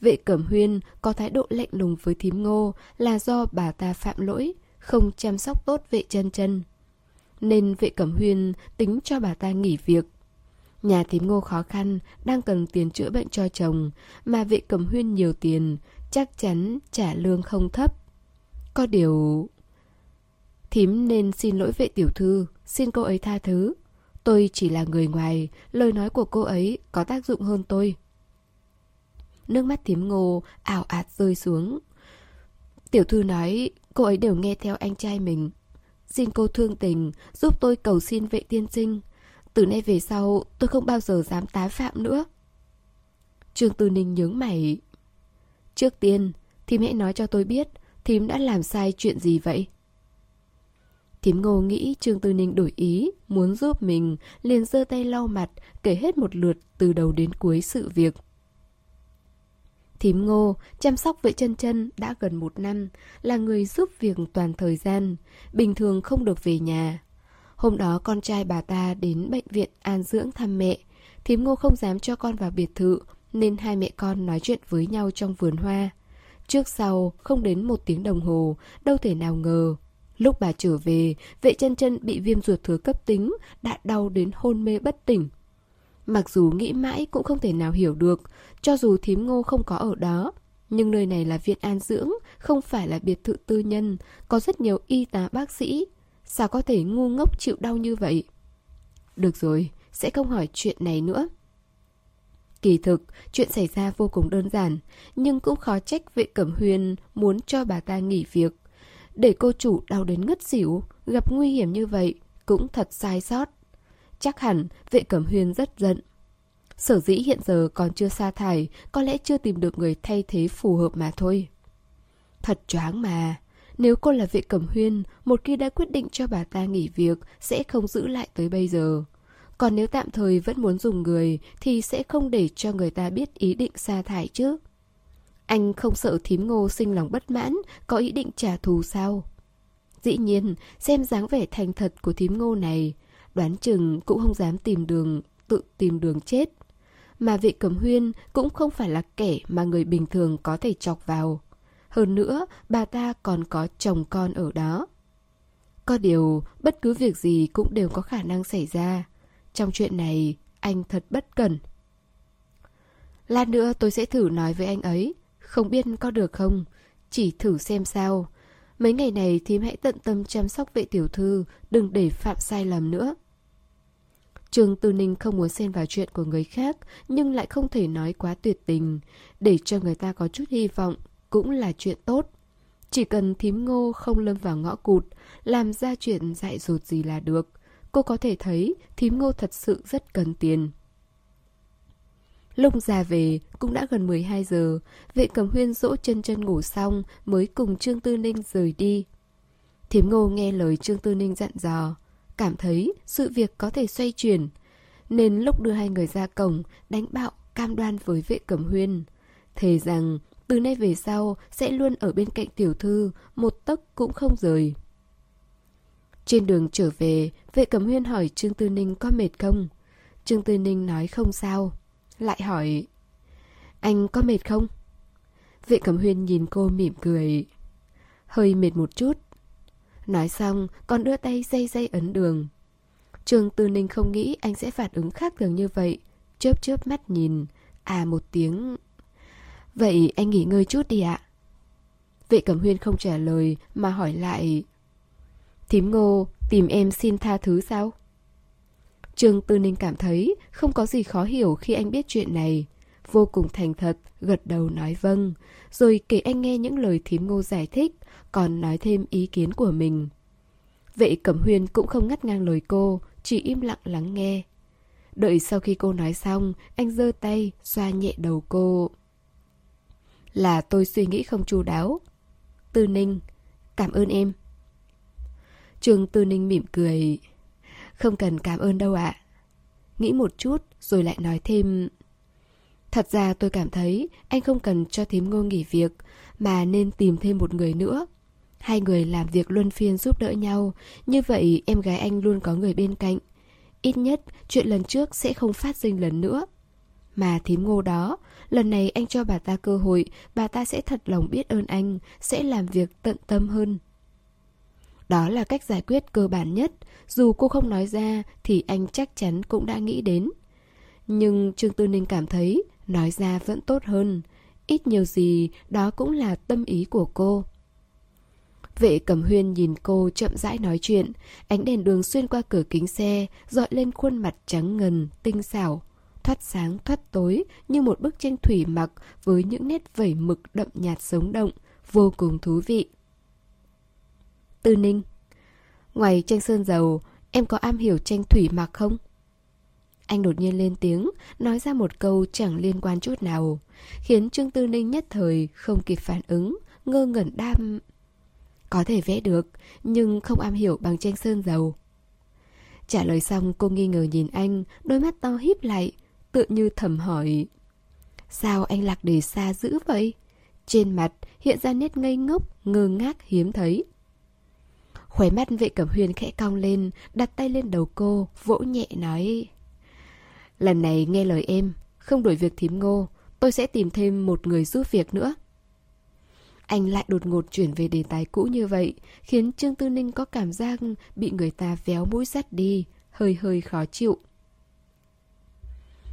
S1: Vệ Cẩm Huyên có thái độ lạnh lùng với thím ngô là do bà ta phạm lỗi, không chăm sóc tốt vệ chân chân. Nên vệ Cẩm Huyên tính cho bà ta nghỉ việc. Nhà thím ngô khó khăn, đang cần tiền chữa bệnh cho chồng, mà vệ Cẩm Huyên nhiều tiền, chắc chắn trả lương không thấp. Có điều... Thím nên xin lỗi vệ tiểu thư, xin cô ấy tha thứ. Tôi chỉ là người ngoài, lời nói của cô ấy có tác dụng hơn tôi. Nước mắt thím ngô ảo ạt rơi xuống. Tiểu thư nói cô ấy đều nghe theo anh trai mình. Xin cô thương tình, giúp tôi cầu xin vệ tiên sinh. Từ nay về sau, tôi không bao giờ dám tái phạm nữa. Trương Tư Ninh nhướng mày. Trước tiên, thím hãy nói cho tôi biết, thím đã làm sai chuyện gì vậy? Thím ngô nghĩ Trương Tư Ninh đổi ý, muốn giúp mình, liền giơ tay lau mặt, kể hết một lượt từ đầu đến cuối sự việc. Thím ngô, chăm sóc vệ chân chân đã gần một năm, là người giúp việc toàn thời gian, bình thường không được về nhà. Hôm đó con trai bà ta đến bệnh viện an dưỡng thăm mẹ, thím ngô không dám cho con vào biệt thự, nên hai mẹ con nói chuyện với nhau trong vườn hoa. Trước sau, không đến một tiếng đồng hồ, đâu thể nào ngờ. Lúc bà trở về, vệ chân chân bị viêm ruột thừa cấp tính, đã đau đến hôn mê bất tỉnh. Mặc dù nghĩ mãi cũng không thể nào hiểu được, cho dù thím ngô không có ở đó. Nhưng nơi này là viện an dưỡng, không phải là biệt thự tư nhân, có rất nhiều y tá bác sĩ. Sao có thể ngu ngốc chịu đau như vậy? Được rồi, sẽ không hỏi chuyện này nữa. Kỳ thực, chuyện xảy ra vô cùng đơn giản, nhưng cũng khó trách vệ cẩm huyền muốn cho bà ta nghỉ việc. Để cô chủ đau đến ngất xỉu, gặp nguy hiểm như vậy, cũng thật sai sót. Chắc hẳn vệ cẩm huyền rất giận. Sở dĩ hiện giờ còn chưa sa thải, có lẽ chưa tìm được người thay thế phù hợp mà thôi. Thật choáng mà. Nếu cô là vệ cẩm huyên, một khi đã quyết định cho bà ta nghỉ việc, sẽ không giữ lại tới bây giờ. Còn nếu tạm thời vẫn muốn dùng người, thì sẽ không để cho người ta biết ý định sa thải chứ. Anh không sợ thím ngô sinh lòng bất mãn, có ý định trả thù sao? Dĩ nhiên, xem dáng vẻ thành thật của thím ngô này, đoán chừng cũng không dám tìm đường, tự tìm đường chết. Mà vị cẩm huyên cũng không phải là kẻ mà người bình thường có thể chọc vào. Hơn nữa, bà ta còn có chồng con ở đó. Có điều, bất cứ việc gì cũng đều có khả năng xảy ra. Trong chuyện này, anh thật bất cần. Lát nữa tôi sẽ thử nói với anh ấy. Không biết có được không? Chỉ thử xem sao. Mấy ngày này thím hãy tận tâm chăm sóc vệ tiểu thư, đừng để phạm sai lầm nữa. Trương Tư Ninh không muốn xen vào chuyện của người khác, nhưng lại không thể nói quá tuyệt tình. Để cho người ta có chút hy vọng, cũng là chuyện tốt. Chỉ cần thím ngô không lâm vào ngõ cụt, làm ra chuyện dại dột gì là được. Cô có thể thấy thím ngô thật sự rất cần tiền. Lúc ra về cũng đã gần 12 giờ, vệ cầm huyên dỗ chân chân ngủ xong mới cùng Trương Tư Ninh rời đi. Thím ngô nghe lời Trương Tư Ninh dặn dò, cảm thấy sự việc có thể xoay chuyển. Nên lúc đưa hai người ra cổng, đánh bạo cam đoan với vệ cẩm huyên. Thề rằng từ nay về sau sẽ luôn ở bên cạnh tiểu thư, một tấc cũng không rời. Trên đường trở về, vệ cẩm huyên hỏi Trương Tư Ninh có mệt không? Trương Tư Ninh nói không sao. Lại hỏi, anh có mệt không? Vệ cẩm huyên nhìn cô mỉm cười. Hơi mệt một chút. Nói xong, còn đưa tay dây dây ấn đường. Trương Tư Ninh không nghĩ anh sẽ phản ứng khác thường như vậy. Chớp chớp mắt nhìn. À một tiếng. Vậy anh nghỉ ngơi chút đi ạ. Vệ Cẩm Huyên không trả lời mà hỏi lại. Thím ngô, tìm em xin tha thứ sao? Trương Tư Ninh cảm thấy không có gì khó hiểu khi anh biết chuyện này. Vô cùng thành thật, gật đầu nói vâng, rồi kể anh nghe những lời thím ngô giải thích, còn nói thêm ý kiến của mình. Vệ Cẩm Huyên cũng không ngắt ngang lời cô, chỉ im lặng lắng nghe. Đợi sau khi cô nói xong, anh giơ tay, xoa nhẹ đầu cô. Là tôi suy nghĩ không chu đáo. Tư Ninh, cảm ơn em. Trường Tư Ninh mỉm cười. Không cần cảm ơn đâu ạ. Nghĩ một chút rồi lại nói thêm. Thật ra tôi cảm thấy anh không cần cho thím ngô nghỉ việc, mà nên tìm thêm một người nữa. Hai người làm việc luân phiên giúp đỡ nhau, như vậy em gái anh luôn có người bên cạnh. Ít nhất chuyện lần trước sẽ không phát sinh lần nữa. Mà thím ngô đó, lần này anh cho bà ta cơ hội, bà ta sẽ thật lòng biết ơn anh, sẽ làm việc tận tâm hơn. Đó là cách giải quyết cơ bản nhất, dù cô không nói ra thì anh chắc chắn cũng đã nghĩ đến. Nhưng Trương Tư Ninh cảm thấy nói ra vẫn tốt hơn, ít nhiều gì đó cũng là tâm ý của cô. Vệ cẩm huyên nhìn cô chậm rãi nói chuyện, ánh đèn đường xuyên qua cửa kính xe, dọi lên khuôn mặt trắng ngần, tinh xảo, thoát sáng thoát tối như một bức tranh thủy mặc với những nét vẩy mực đậm nhạt sống động, vô cùng thú vị. Tư Ninh Ngoài tranh sơn dầu, em có am hiểu tranh thủy mặc không? Anh đột nhiên lên tiếng, nói ra một câu chẳng liên quan chút nào, khiến Trương Tư Ninh nhất thời không kịp phản ứng, ngơ ngẩn đam... Có thể vẽ được, nhưng không am hiểu bằng tranh sơn dầu. Trả lời xong cô nghi ngờ nhìn anh, đôi mắt to híp lại, tự như thầm hỏi. Sao anh lạc đề xa dữ vậy? Trên mặt hiện ra nét ngây ngốc, ngơ ngác hiếm thấy. Khóe mắt vệ cẩm huyền khẽ cong lên, đặt tay lên đầu cô, vỗ nhẹ nói. Lần này nghe lời em, không đổi việc thím ngô, tôi sẽ tìm thêm một người giúp việc nữa. Anh lại đột ngột chuyển về đề tài cũ như vậy, khiến Trương Tư Ninh có cảm giác bị người ta véo mũi sắt đi, hơi hơi khó chịu.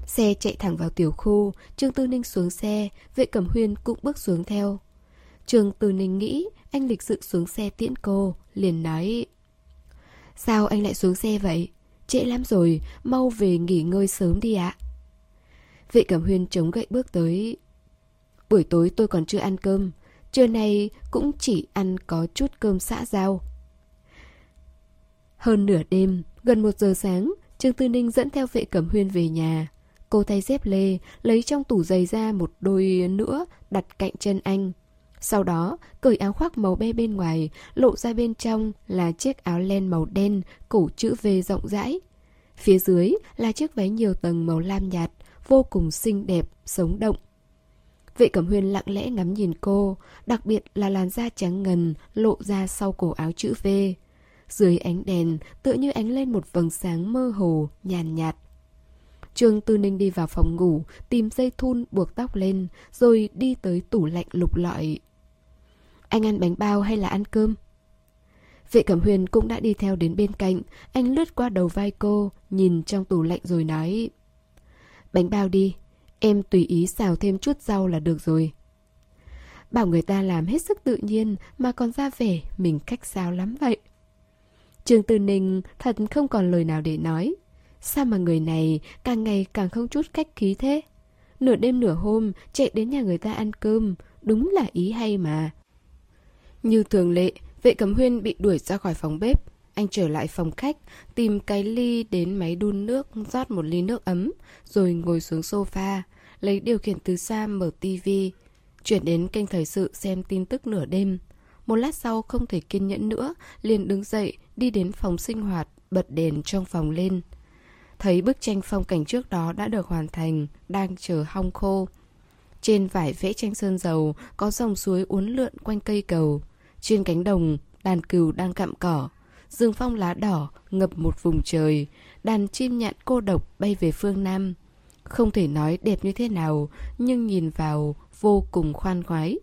S1: Xe chạy thẳng vào tiểu khu, Trương Tư Ninh xuống xe, vệ cẩm huyên cũng bước xuống theo. Trường Từ Ninh nghĩ anh lịch sự xuống xe tiễn cô, liền nói Sao anh lại xuống xe vậy? Trễ lắm rồi, mau về nghỉ ngơi sớm đi ạ. Vệ Cẩm Huyên chống gậy bước tới. Buổi tối tôi còn chưa ăn cơm, trưa nay cũng chỉ ăn có chút cơm xã giao. Hơn nửa đêm, gần một giờ sáng, Trương Tư Ninh dẫn theo vệ Cẩm Huyên về nhà. Cô thay dép lê, lấy trong tủ giày ra một đôi nữa đặt cạnh chân anh. Sau đó, cởi áo khoác màu be bên ngoài, lộ ra bên trong là chiếc áo len màu đen, cổ chữ V rộng rãi. Phía dưới là chiếc váy nhiều tầng màu lam nhạt, vô cùng xinh đẹp, sống động. Vệ Cẩm Huyên lặng lẽ ngắm nhìn cô, đặc biệt là làn da trắng ngần lộ ra sau cổ áo chữ V. Dưới ánh đèn, tựa như ánh lên một vầng sáng mơ hồ, nhàn nhạt. Trương Tư Ninh đi vào phòng ngủ, tìm dây thun buộc tóc lên, rồi đi tới tủ lạnh lục lọi. Anh ăn bánh bao hay là ăn cơm? Vệ Cẩm Huyền cũng đã đi theo đến bên cạnh, anh lướt qua đầu vai cô, nhìn trong tủ lạnh rồi nói Bánh bao đi, em tùy ý xào thêm chút rau là được rồi. Bảo người ta làm hết sức tự nhiên mà còn ra vẻ mình cách sao lắm vậy. Trương Tư Ninh thật không còn lời nào để nói. Sao mà người này càng ngày càng không chút cách khí thế? Nửa đêm nửa hôm chạy đến nhà người ta ăn cơm, đúng là ý hay mà. Như thường lệ, vệ cấm huyên bị đuổi ra khỏi phòng bếp. Anh trở lại phòng khách, tìm cái ly đến máy đun nước, rót một ly nước ấm, rồi ngồi xuống sofa, lấy điều khiển từ xa mở tivi, chuyển đến kênh thời sự xem tin tức nửa đêm. Một lát sau không thể kiên nhẫn nữa, liền đứng dậy, đi đến phòng sinh hoạt, bật đèn trong phòng lên. Thấy bức tranh phong cảnh trước đó đã được hoàn thành, đang chờ hong khô. Trên vải vẽ tranh sơn dầu có dòng suối uốn lượn quanh cây cầu. Trên cánh đồng, đàn cừu đang cặm cỏ. rừng phong lá đỏ ngập một vùng trời. Đàn chim nhạn cô độc bay về phương Nam. Không thể nói đẹp như thế nào, nhưng nhìn vào vô cùng khoan khoái.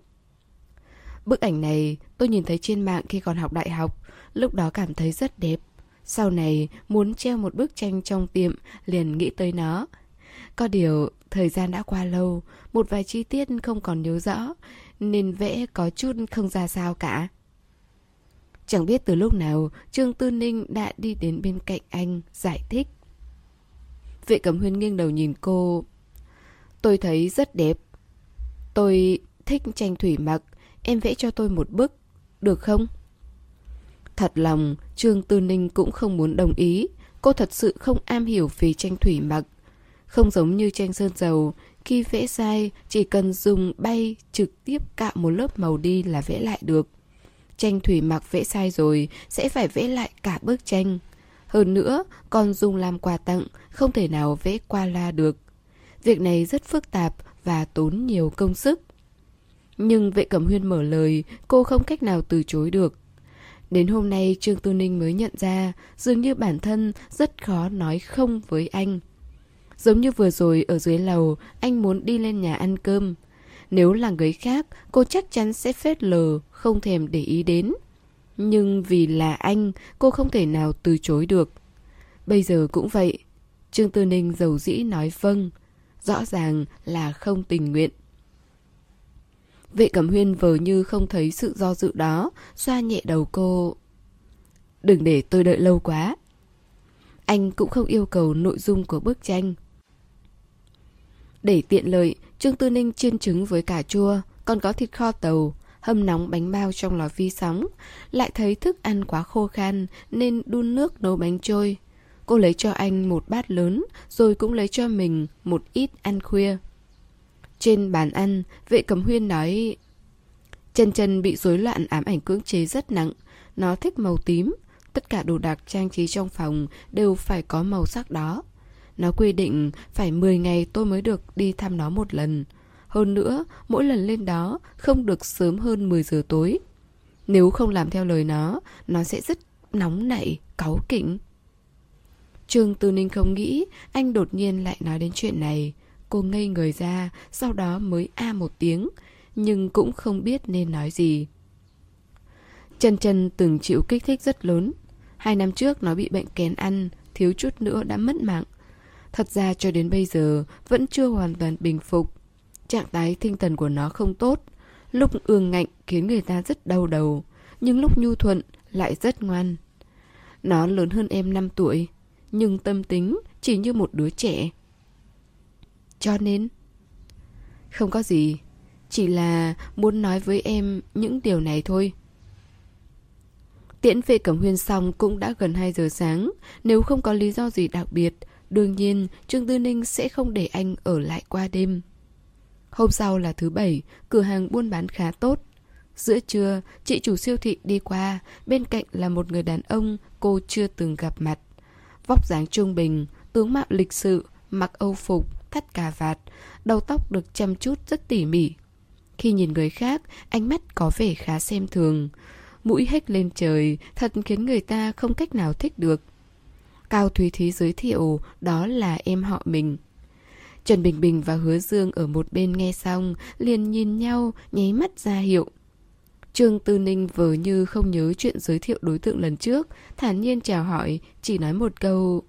S1: Bức ảnh này tôi nhìn thấy trên mạng khi còn học đại học, lúc đó cảm thấy rất đẹp. Sau này muốn treo một bức tranh trong tiệm liền nghĩ tới nó. Có điều thời gian đã qua lâu, một vài chi tiết không còn nhớ rõ, nên vẽ có chút không ra sao cả. Chẳng biết từ lúc nào Trương Tư Ninh đã đi đến bên cạnh anh giải thích. Vệ Cẩm Huyên nghiêng đầu nhìn cô. Tôi thấy rất đẹp. Tôi thích tranh thủy mặc, em vẽ cho tôi một bức, được không? Thật lòng, Trương Tư Ninh cũng không muốn đồng ý. Cô thật sự không am hiểu về tranh thủy mặc. Không giống như tranh sơn dầu, khi vẽ sai chỉ cần dùng bay trực tiếp cạo một lớp màu đi là vẽ lại được. Tranh thủy mặc vẽ sai rồi sẽ phải vẽ lại cả bức tranh. Hơn nữa, còn dùng làm quà tặng, không thể nào vẽ qua la được. Việc này rất phức tạp và tốn nhiều công sức. Nhưng vệ cẩm huyên mở lời, cô không cách nào từ chối được. Đến hôm nay Trương Tư Ninh mới nhận ra dường như bản thân rất khó nói không với anh. Giống như vừa rồi ở dưới lầu anh muốn đi lên nhà ăn cơm. Nếu là người khác cô chắc chắn sẽ phết lờ, không thèm để ý đến. Nhưng vì là anh cô không thể nào từ chối được. Bây giờ cũng vậy. Trương Tư Ninh giàu dĩ nói vâng. Rõ ràng là không tình nguyện. Vệ Cẩm Huyên vờ như không thấy sự do dự đó, xoa nhẹ đầu cô. Đừng để tôi đợi lâu quá. Anh cũng không yêu cầu nội dung của bức tranh. Để tiện lợi, Trương Tư Ninh chiên trứng với cà chua, còn có thịt kho tàu, hâm nóng bánh bao trong lò vi sóng. Lại thấy thức ăn quá khô khan nên đun nước nấu bánh trôi. Cô lấy cho anh một bát lớn, rồi cũng lấy cho mình một ít ăn khuya. Trên bàn ăn, vệ cầm huyên nói Chân chân bị rối loạn ám ảnh cưỡng chế rất nặng Nó thích màu tím Tất cả đồ đạc trang trí trong phòng đều phải có màu sắc đó nó quy định phải 10 ngày tôi mới được đi thăm nó một lần Hơn nữa, mỗi lần lên đó không được sớm hơn 10 giờ tối Nếu không làm theo lời nó, nó sẽ rất nóng nảy, cáu kỉnh Trương Tư Ninh không nghĩ anh đột nhiên lại nói đến chuyện này Cô ngây người ra, sau đó mới a một tiếng, nhưng cũng không biết nên nói gì. Trần Trần từng chịu kích thích rất lớn. Hai năm trước nó bị bệnh kén ăn, thiếu chút nữa đã mất mạng. Thật ra cho đến bây giờ vẫn chưa hoàn toàn bình phục. Trạng thái tinh thần của nó không tốt. Lúc ương ngạnh khiến người ta rất đau đầu, nhưng lúc nhu thuận lại rất ngoan. Nó lớn hơn em 5 tuổi, nhưng tâm tính chỉ như một đứa trẻ. Cho nên... Không có gì, chỉ là muốn nói với em những điều này thôi. Tiễn về Cẩm Huyên xong cũng đã gần 2 giờ sáng, nếu không có lý do gì đặc biệt, đương nhiên Trương Tư Ninh sẽ không để anh ở lại qua đêm. Hôm sau là thứ bảy, cửa hàng buôn bán khá tốt. Giữa trưa, chị chủ siêu thị đi qua, bên cạnh là một người đàn ông cô chưa từng gặp mặt. Vóc dáng trung bình, tướng mạo lịch sự, mặc âu phục, thắt cà vạt, đầu tóc được chăm chút rất tỉ mỉ. Khi nhìn người khác, ánh mắt có vẻ khá xem thường. Mũi hếch lên trời, thật khiến người ta không cách nào thích được. Cao Thúy Thúy giới thiệu đó là em họ mình. Trần Bình Bình và Hứa Dương ở một bên nghe xong, liền nhìn nhau, nháy mắt ra hiệu. Trương Tư Ninh vờ như không nhớ chuyện giới thiệu đối tượng lần trước, thản nhiên chào hỏi, chỉ nói một câu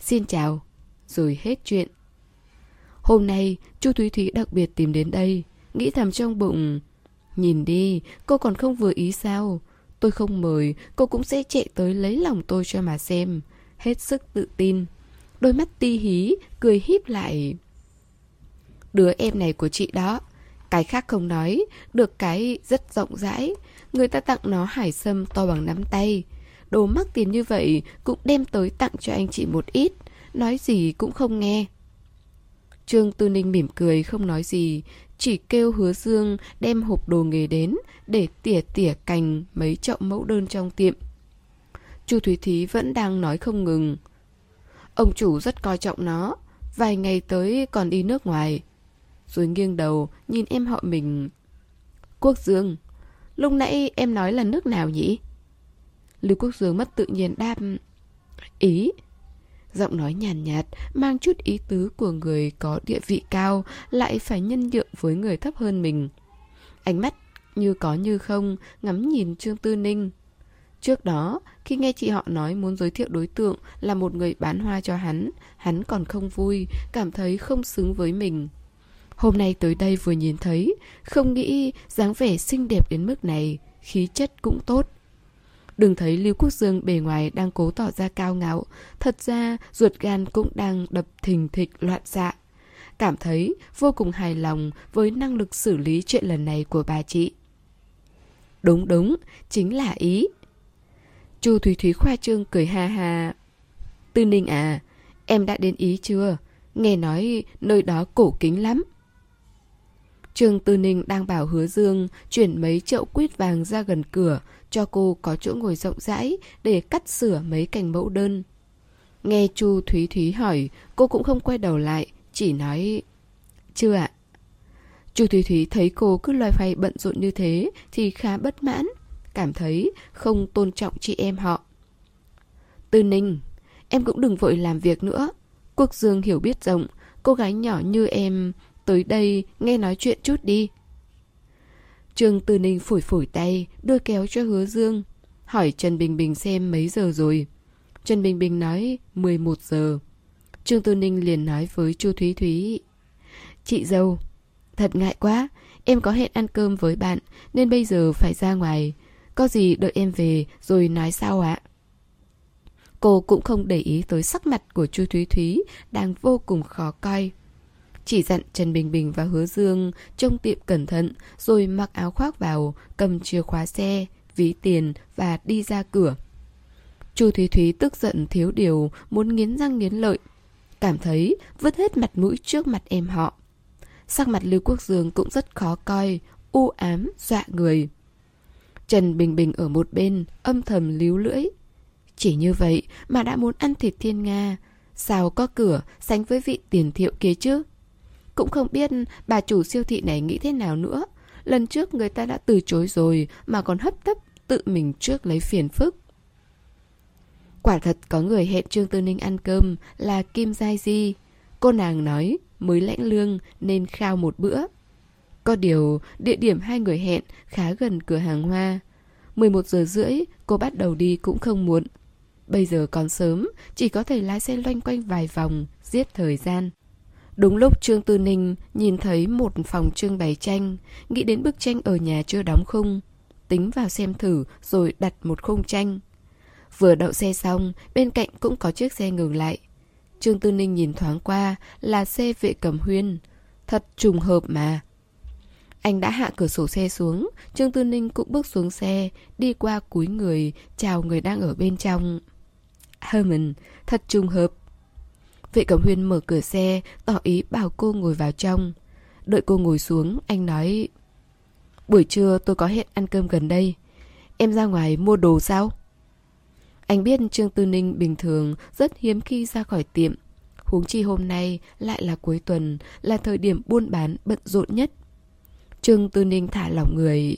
S1: Xin chào, rồi hết chuyện. Hôm nay, Chu Thúy Thúy đặc biệt tìm đến đây, nghĩ thầm trong bụng. Nhìn đi, cô còn không vừa ý sao? Tôi không mời, cô cũng sẽ chạy tới lấy lòng tôi cho mà xem. Hết sức tự tin. Đôi mắt ti hí, cười híp lại. Đứa em này của chị đó. Cái khác không nói, được cái rất rộng rãi. Người ta tặng nó hải sâm to bằng nắm tay. Đồ mắc tiền như vậy cũng đem tới tặng cho anh chị một ít. Nói gì cũng không nghe. Trương Tư Ninh mỉm cười không nói gì, chỉ kêu hứa dương đem hộp đồ nghề đến để tỉa tỉa cành mấy chậu mẫu đơn trong tiệm. Chu Thúy Thí vẫn đang nói không ngừng. Ông chủ rất coi trọng nó, vài ngày tới còn đi nước ngoài. Rồi nghiêng đầu nhìn em họ mình. Quốc Dương, lúc nãy em nói là nước nào nhỉ? Lưu Quốc Dương mất tự nhiên đáp Ý Giọng nói nhàn nhạt, nhạt, mang chút ý tứ của người có địa vị cao, lại phải nhân nhượng với người thấp hơn mình. Ánh mắt như có như không, ngắm nhìn Trương Tư Ninh. Trước đó, khi nghe chị họ nói muốn giới thiệu đối tượng là một người bán hoa cho hắn, hắn còn không vui, cảm thấy không xứng với mình. Hôm nay tới đây vừa nhìn thấy, không nghĩ dáng vẻ xinh đẹp đến mức này, khí chất cũng tốt. Đừng thấy Lưu Quốc Dương bề ngoài đang cố tỏ ra cao ngạo, thật ra ruột gan cũng đang đập thình thịch loạn dạ. Cảm thấy vô cùng hài lòng với năng lực xử lý chuyện lần này của bà chị. Đúng đúng, chính là ý. Chu Thúy Thúy khoa trương cười ha ha. Tư Ninh à, em đã đến ý chưa? Nghe nói nơi đó cổ kính lắm. Trương Tư Ninh đang bảo hứa dương chuyển mấy chậu quýt vàng ra gần cửa, cho cô có chỗ ngồi rộng rãi để cắt sửa mấy cành mẫu đơn. Nghe Chu Thúy Thúy hỏi, cô cũng không quay đầu lại, chỉ nói Chưa ạ Chu Thúy Thúy thấy cô cứ loay hoay bận rộn như thế Thì khá bất mãn Cảm thấy không tôn trọng chị em họ. Tư Ninh, Em cũng đừng vội làm việc nữa. Quốc Dương hiểu biết rộng, Cô gái nhỏ như em Tới đây nghe nói chuyện chút đi. Trương Tư Ninh phủi phủi tay Đưa kéo cho hứa Dương, Hỏi Trần Bình Bình xem mấy giờ rồi. Trần Bình Bình nói 11 giờ. Trương Tư Ninh liền nói với Chu Thúy Thúy, Chị dâu, Thật ngại quá, Em có hẹn ăn cơm với bạn Nên bây giờ phải ra ngoài. Có gì đợi em về rồi nói sao ạ. Cô cũng không để ý tới sắc mặt của Chu Thúy Thúy Đang vô cùng khó coi. Chỉ dặn Trần Bình Bình và Hứa Dương Trông tiệm cẩn thận Rồi mặc áo khoác vào Cầm chìa khóa xe Ví tiền và đi ra cửa. Chu Thúy Thúy tức giận thiếu điều Muốn nghiến răng nghiến lợi. Cảm thấy vứt hết mặt mũi trước mặt em họ. Sắc mặt Lưu Quốc Dương cũng rất khó coi U ám, dọa người. Trần Bình Bình ở một bên, Âm thầm líu lưỡi. Chỉ như vậy mà đã muốn ăn thịt thiên Nga. Sao có cửa sánh với vị tiền thiệu kia chứ? Cũng không biết bà chủ siêu thị này nghĩ thế nào nữa. Lần trước người ta đã từ chối rồi Mà còn hấp tấp tự mình trước lấy phiền phức. Quả thật có người hẹn Trương Tư Ninh ăn cơm là Kim Giai Di. Cô nàng nói, mới lãnh lương nên khao một bữa. Có điều, địa điểm hai người hẹn khá gần cửa hàng hoa. 11 giờ rưỡi, cô bắt đầu đi cũng không muộn. Bây giờ còn sớm, chỉ có thể lái xe loanh quanh vài vòng, giết thời gian. Đúng lúc Trương Tư Ninh nhìn thấy một phòng trưng bày tranh, nghĩ đến bức tranh ở nhà chưa đóng khung. Tính vào xem thử rồi đặt một khung tranh. Vừa đậu xe xong, bên cạnh cũng có chiếc xe ngừng lại. Trương Tư Ninh nhìn thoáng qua là xe vệ cầm huyên. Thật trùng hợp mà. Anh đã hạ cửa sổ xe xuống, Trương Tư Ninh cũng bước xuống xe, đi qua cúi người, chào người đang ở bên trong. Herman, thật trùng hợp. Vệ Cẩm Huyên mở cửa xe, tỏ ý bảo cô ngồi vào trong. Đợi cô ngồi xuống, anh nói Buổi trưa tôi có hẹn ăn cơm gần đây. Em ra ngoài mua đồ sao? Anh biết Trương Tư Ninh bình thường rất hiếm khi ra khỏi tiệm. Huống chi hôm nay lại là cuối tuần, là thời điểm buôn bán bận rộn nhất. Trương Tư Ninh thả lỏng người.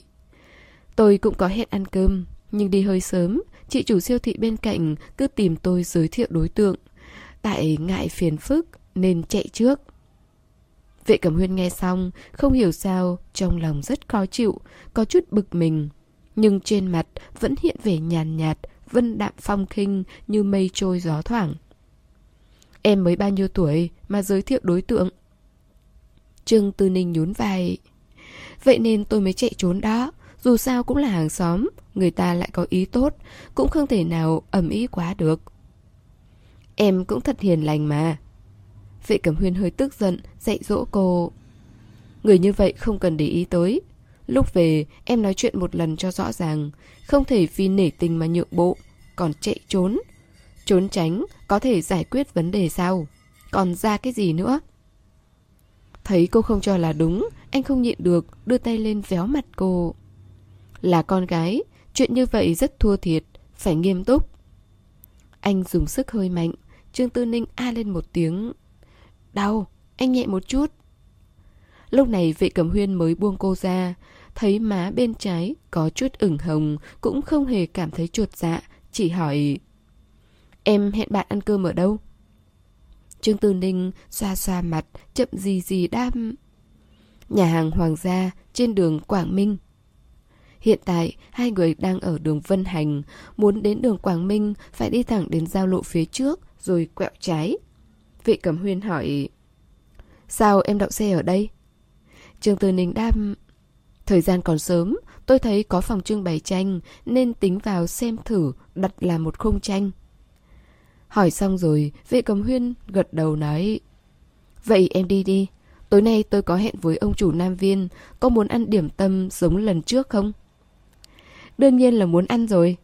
S1: Tôi cũng có hẹn ăn cơm, nhưng đi hơi sớm, chị chủ siêu thị bên cạnh cứ tìm tôi giới thiệu đối tượng. Tại ngại phiền phức nên chạy trước. Vệ Cẩm Huyên nghe xong, không hiểu sao, trong lòng rất khó chịu, có chút bực mình. Nhưng trên mặt vẫn hiện vẻ nhàn nhạt, vân đạm phong khinh như mây trôi gió thoảng. Em mới bao nhiêu tuổi mà giới thiệu đối tượng? Trương Tư Ninh nhún vai. Vậy nên tôi mới chạy trốn đó. Dù sao cũng là hàng xóm, người ta lại có ý tốt, cũng không thể nào ẩm ý quá được. Em cũng thật hiền lành mà. Vệ Cẩm Huyên hơi tức giận, dạy dỗ cô. Người như vậy không cần để ý tới, Lúc về, em nói chuyện một lần cho rõ ràng, không thể vì nể tình mà nhượng bộ, còn chạy trốn. Trốn tránh có thể giải quyết vấn đề sao? Còn ra cái gì nữa? Thấy cô không cho là đúng, anh không nhịn được, đưa tay lên véo mặt cô. Là con gái, chuyện như vậy rất thua thiệt, phải nghiêm túc. Anh dùng sức hơi mạnh, Trương Tư Ninh a lên một tiếng. Đau, anh nhẹ một chút. Lúc này vệ cẩm huyên mới buông cô ra, thấy má bên trái có chút ửng hồng, cũng không hề cảm thấy chuột dạ, chỉ hỏi Em hẹn bạn ăn cơm ở đâu? Trương Tư Ninh xoa xoa mặt, chậm gì gì đam. Nhà hàng Hoàng gia trên đường Quảng Minh. Hiện tại, hai người đang ở đường Vân Hành, muốn đến đường Quảng Minh phải đi thẳng đến giao lộ phía trước, rồi quẹo trái. Vị Cẩm Huyên hỏi, Sao em đậu xe ở đây? Trương Tư Ninh đam, Thời gian còn sớm, tôi thấy có phòng trưng bày tranh nên tính vào xem thử đặt làm một khung tranh. Hỏi xong rồi, vệ cầm huyên gật đầu nói Vậy em đi đi, tối nay tôi có hẹn với ông chủ Nam Viên, có muốn ăn điểm tâm giống lần trước không? Đương nhiên là muốn ăn rồi.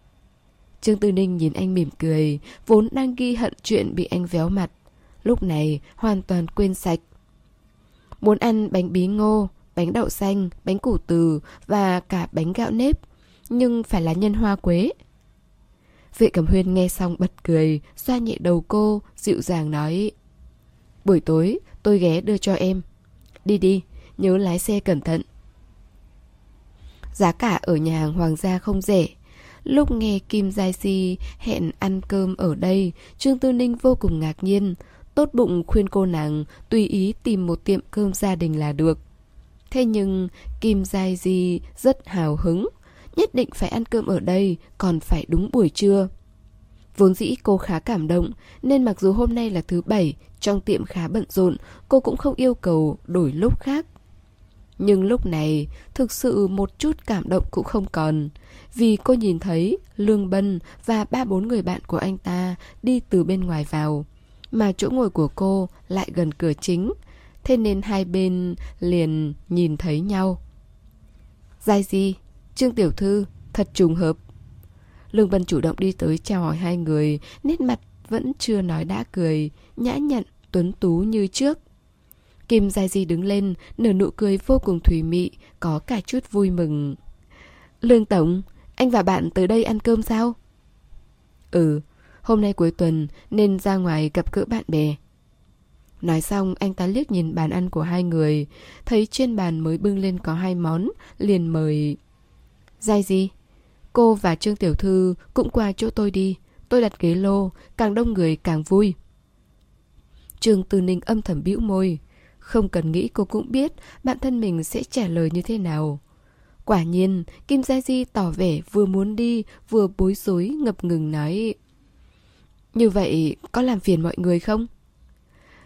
S1: Trương Tư Ninh nhìn anh mỉm cười, vốn đang ghi hận chuyện bị anh véo mặt. Lúc này hoàn toàn quên sạch. Muốn ăn bánh bí ngô, bánh đậu xanh, bánh củ từ và cả bánh gạo nếp, nhưng phải là nhân hoa quế. Vệ Cẩm Huyên nghe xong bật cười, xoa nhẹ đầu cô, dịu dàng nói Buổi tối, tôi ghé đưa cho em. Đi đi, nhớ lái xe cẩn thận. Giá cả ở nhà hàng Hoàng gia không rẻ. Lúc nghe Kim Giai Si hẹn ăn cơm ở đây, Trương Tư Ninh vô cùng ngạc nhiên. Tốt bụng khuyên cô nàng tùy ý tìm một tiệm cơm gia đình là được. Thế nhưng Kim Giai Di rất hào hứng. Nhất định phải ăn cơm ở đây, còn phải đúng buổi trưa. Vốn dĩ cô khá cảm động, nên mặc dù hôm nay là thứ bảy, trong tiệm khá bận rộn, cô cũng không yêu cầu đổi lúc khác. Nhưng lúc này, thực sự một chút cảm động cũng không còn. Vì cô nhìn thấy Lương Bân và ba bốn người bạn của anh ta đi từ bên ngoài vào. Mà chỗ ngồi của cô lại gần cửa chính. Thế nên hai bên liền nhìn thấy nhau. Giai gì? Trương Tiểu Thư, thật trùng hợp. Lương Bân chủ động đi tới chào hỏi hai người, nét mặt vẫn chưa nói đã cười, nhã nhặn, tuấn tú như trước. Kim Giai Di đứng lên, nở nụ cười vô cùng thủy mị, có cả chút vui mừng. Lương Tổng, anh và bạn tới đây ăn cơm sao? Ừ, hôm nay cuối tuần nên ra ngoài gặp gỡ bạn bè. Nói xong anh ta liếc nhìn bàn ăn của hai người, thấy trên bàn mới bưng lên có hai món, liền mời... Giai Di, cô và Trương Tiểu Thư cũng qua chỗ tôi đi, tôi đặt ghế lô, càng đông người càng vui. Trương Tư Ninh âm thầm bĩu môi. Không cần nghĩ cô cũng biết bạn thân mình sẽ trả lời như thế nào. Quả nhiên, Kim Gia Di tỏ vẻ vừa muốn đi, vừa bối rối ngập ngừng nói. Như vậy, có làm phiền mọi người không?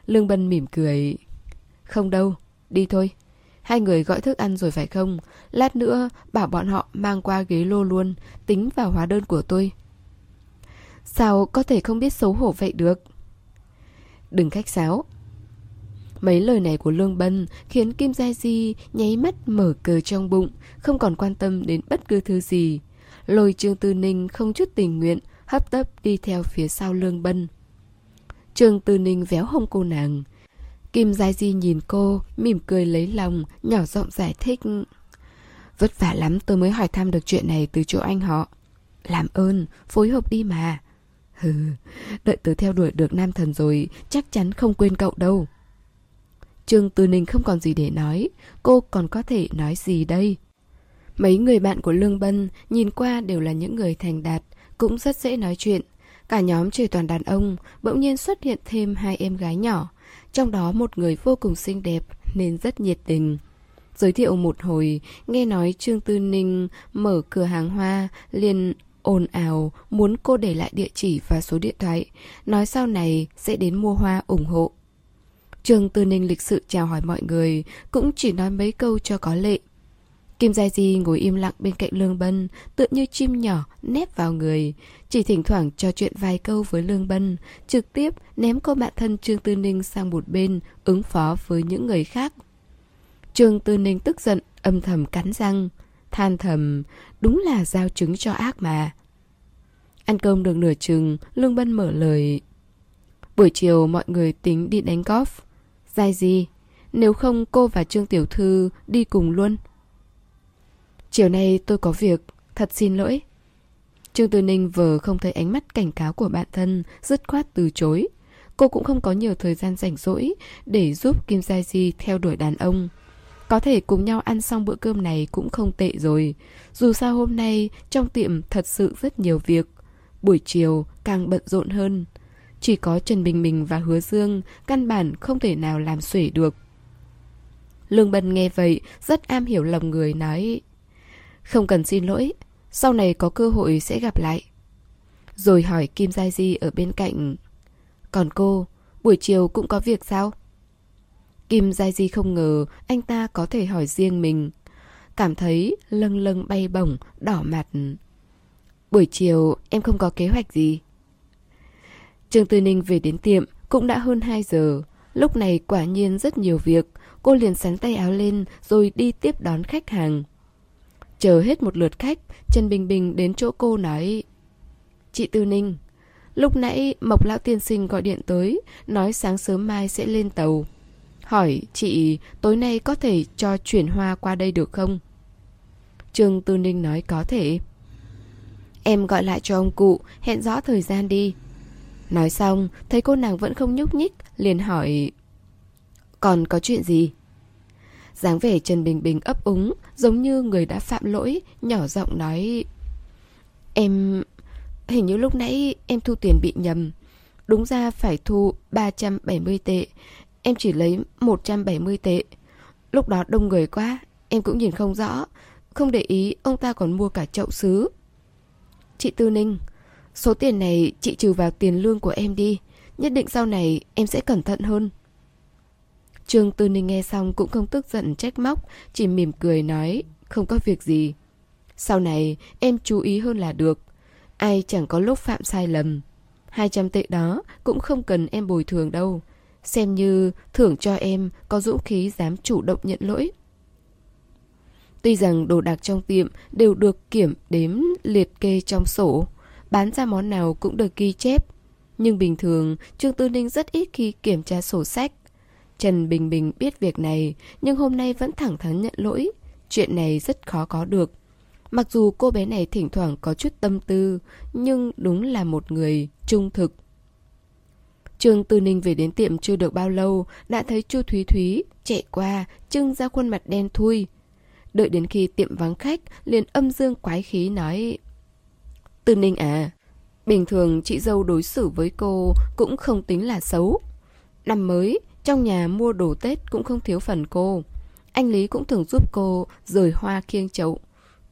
S1: Lương Bân mỉm cười. Không đâu, đi thôi. Hai người gọi thức ăn rồi phải không? Lát nữa bảo bọn họ mang qua ghế lô luôn, tính vào hóa đơn của tôi. Sao có thể không biết xấu hổ vậy được? Đừng khách sáo, Mấy lời này của Lương Bân khiến Kim Gia Di nháy mắt mở cờ trong bụng, không còn quan tâm đến bất cứ thứ gì. Lôi Trương Tư Ninh không chút tình nguyện, hấp tấp đi theo phía sau Lương Bân. Trương Tư Ninh véo hông cô nàng. Kim Gia Di nhìn cô, mỉm cười lấy lòng, nhỏ giọng giải thích. Vất vả lắm tôi mới hỏi thăm được chuyện này từ chỗ anh họ. Làm ơn, phối hợp đi mà. Hừ, đợi tớ theo đuổi được nam thần rồi, chắc chắn không quên cậu đâu. Trương Tư Ninh không còn gì để nói, cô còn có thể nói gì đây? Mấy người bạn của Lương Bân nhìn qua đều là những người thành đạt, cũng rất dễ nói chuyện. Cả nhóm chỉ toàn đàn ông, bỗng nhiên xuất hiện thêm hai em gái nhỏ. Trong đó một người vô cùng xinh đẹp nên rất nhiệt tình. Giới thiệu một hồi, nghe nói Trương Tư Ninh mở cửa hàng hoa, liền ồn ào muốn cô để lại địa chỉ và số điện thoại, nói sau này sẽ đến mua hoa ủng hộ. trương Tư Ninh lịch sự chào hỏi mọi người, cũng chỉ nói mấy câu cho có lệ. Kim Giai Di ngồi im lặng bên cạnh Lương Bân, tựa như chim nhỏ nép vào người, chỉ thỉnh thoảng trò chuyện vài câu với Lương Bân, trực tiếp ném cô bạn thân Trương Tư Ninh sang một bên, ứng phó với những người khác. Trương Tư Ninh tức giận, âm thầm cắn răng, than thầm, đúng là giao chứng cho ác mà. Ăn cơm được nửa chừng, Lương Bân mở lời. Buổi chiều mọi người tính đi đánh golf. Dài gì? Nếu không cô và Trương Tiểu Thư đi cùng luôn. Chiều nay tôi có việc, thật xin lỗi. Trương Tư Ninh vờ không thấy ánh mắt cảnh cáo của bạn thân, dứt khoát từ chối. Cô cũng không có nhiều thời gian rảnh rỗi để giúp Kim Gia Di theo đuổi đàn ông. Có thể cùng nhau ăn xong bữa cơm này cũng không tệ rồi. Dù sao hôm nay trong tiệm thật sự rất nhiều việc. Buổi chiều càng bận rộn hơn. Chỉ có Trần Bình Bình và Hứa Dương căn bản không thể nào làm xuể được. Lương Bân nghe vậy, rất am hiểu lòng người nói không cần xin lỗi, sau này có cơ hội sẽ gặp lại. Rồi hỏi Kim Giai Di ở bên cạnh Còn cô, buổi chiều cũng có việc sao? Kim Giai Di không ngờ anh ta có thể hỏi riêng mình. Cảm thấy lâng lâng bay bổng, đỏ mặt. Buổi chiều em không có kế hoạch gì. Trương Tư Ninh về đến tiệm cũng đã hơn 2 giờ. Lúc này quả nhiên rất nhiều việc, cô liền sắn tay áo lên rồi đi tiếp đón khách hàng. Chờ hết một lượt khách, Trần Bình Bình đến chỗ cô nói Chị Tư Ninh, lúc nãy Mộc Lão Tiên Sinh gọi điện tới, nói sáng sớm mai sẽ lên tàu. Hỏi chị tối nay có thể cho chuyển hoa qua đây được không? Trương Tư Ninh nói có thể. Em gọi lại cho ông cụ, hẹn rõ thời gian đi. Nói xong, thấy cô nàng vẫn không nhúc nhích, liền hỏi Còn có chuyện gì? Dáng vẻ Trần Bình Bình ấp úng, giống như người đã phạm lỗi, nhỏ giọng nói Em... Hình như lúc nãy em thu tiền bị nhầm. Đúng ra phải thu 370 tệ. Em chỉ lấy 170 tệ. Lúc đó đông người quá, em cũng nhìn không rõ. Không để ý ông ta còn mua cả chậu sứ. Chị Tư Ninh, số tiền này chị trừ vào tiền lương của em đi. Nhất định sau này em sẽ cẩn thận hơn. Trương Tư Ninh nghe xong cũng không tức giận trách móc, chỉ mỉm cười nói, không có việc gì. Sau này em chú ý hơn là được. Ai chẳng có lúc phạm sai lầm. 200 tệ đó cũng không cần em bồi thường đâu. Xem như thưởng cho em có dũng khí dám chủ động nhận lỗi. Tuy rằng đồ đạc trong tiệm đều được kiểm đếm liệt kê trong sổ, bán ra món nào cũng được ghi chép. Nhưng bình thường, Trương Tư Ninh rất ít khi kiểm tra sổ sách. Trần Bình Bình biết việc này, nhưng hôm nay vẫn thẳng thắn nhận lỗi. Chuyện này rất khó có được. Mặc dù cô bé này thỉnh thoảng có chút tâm tư, nhưng đúng là một người trung thực. Trương Tư Ninh về đến tiệm chưa được bao lâu, đã thấy Chu Thúy Thúy chạy qua, trưng ra khuôn mặt đen thui. Đợi đến khi tiệm vắng khách, liền âm dương quái khí nói Tư Ninh à, bình thường chị dâu đối xử với cô cũng không tính là xấu. Năm mới, trong nhà mua đồ Tết cũng không thiếu phần cô. Anh Lý cũng thường giúp cô rời hoa kiêng chậu.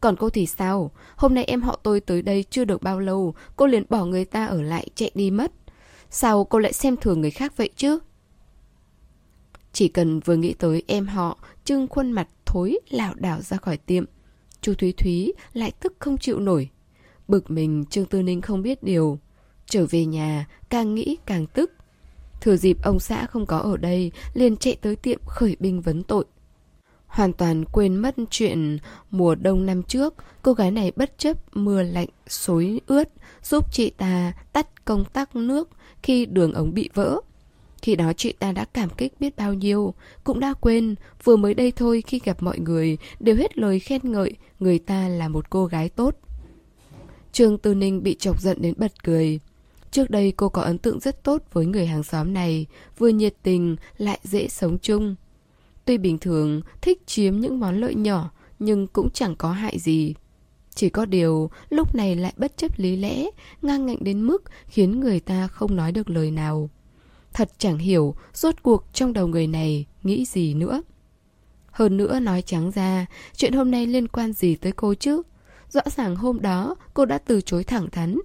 S1: Còn cô thì sao? Hôm nay em họ tôi tới đây chưa được bao lâu, cô liền bỏ người ta ở lại chạy đi mất. Sao cô lại xem thường người khác vậy chứ? Chỉ cần vừa nghĩ tới em họ, trưng khuôn mặt thối lảo đảo ra khỏi tiệm. Chu Thúy Thúy lại tức không chịu nổi. Bực mình Trương Tư Ninh không biết điều. Trở về nhà, càng nghĩ càng tức. Thừa dịp ông xã không có ở đây, liền chạy tới tiệm khởi binh vấn tội. Hoàn toàn quên mất chuyện mùa đông năm trước, cô gái này bất chấp mưa lạnh, xối ướt, giúp chị ta tắt công tắc nước khi đường ống bị vỡ. Khi đó chị ta đã cảm kích biết bao nhiêu, cũng đã quên, vừa mới đây thôi khi gặp mọi người đều hết lời khen ngợi người ta là một cô gái tốt. Trương Tư Ninh bị chọc giận đến bật cười. Trước đây cô có ấn tượng rất tốt với người hàng xóm này, vừa nhiệt tình lại dễ sống chung. Tuy bình thường thích chiếm những món lợi nhỏ, nhưng cũng chẳng có hại gì. Chỉ có điều, lúc này lại bất chấp lý lẽ, ngang ngạnh đến mức khiến người ta không nói được lời nào. Thật chẳng hiểu, rốt cuộc trong đầu người này nghĩ gì nữa. Hơn nữa nói trắng ra, chuyện hôm nay liên quan gì tới cô chứ? Rõ ràng hôm đó cô đã từ chối thẳng thắn,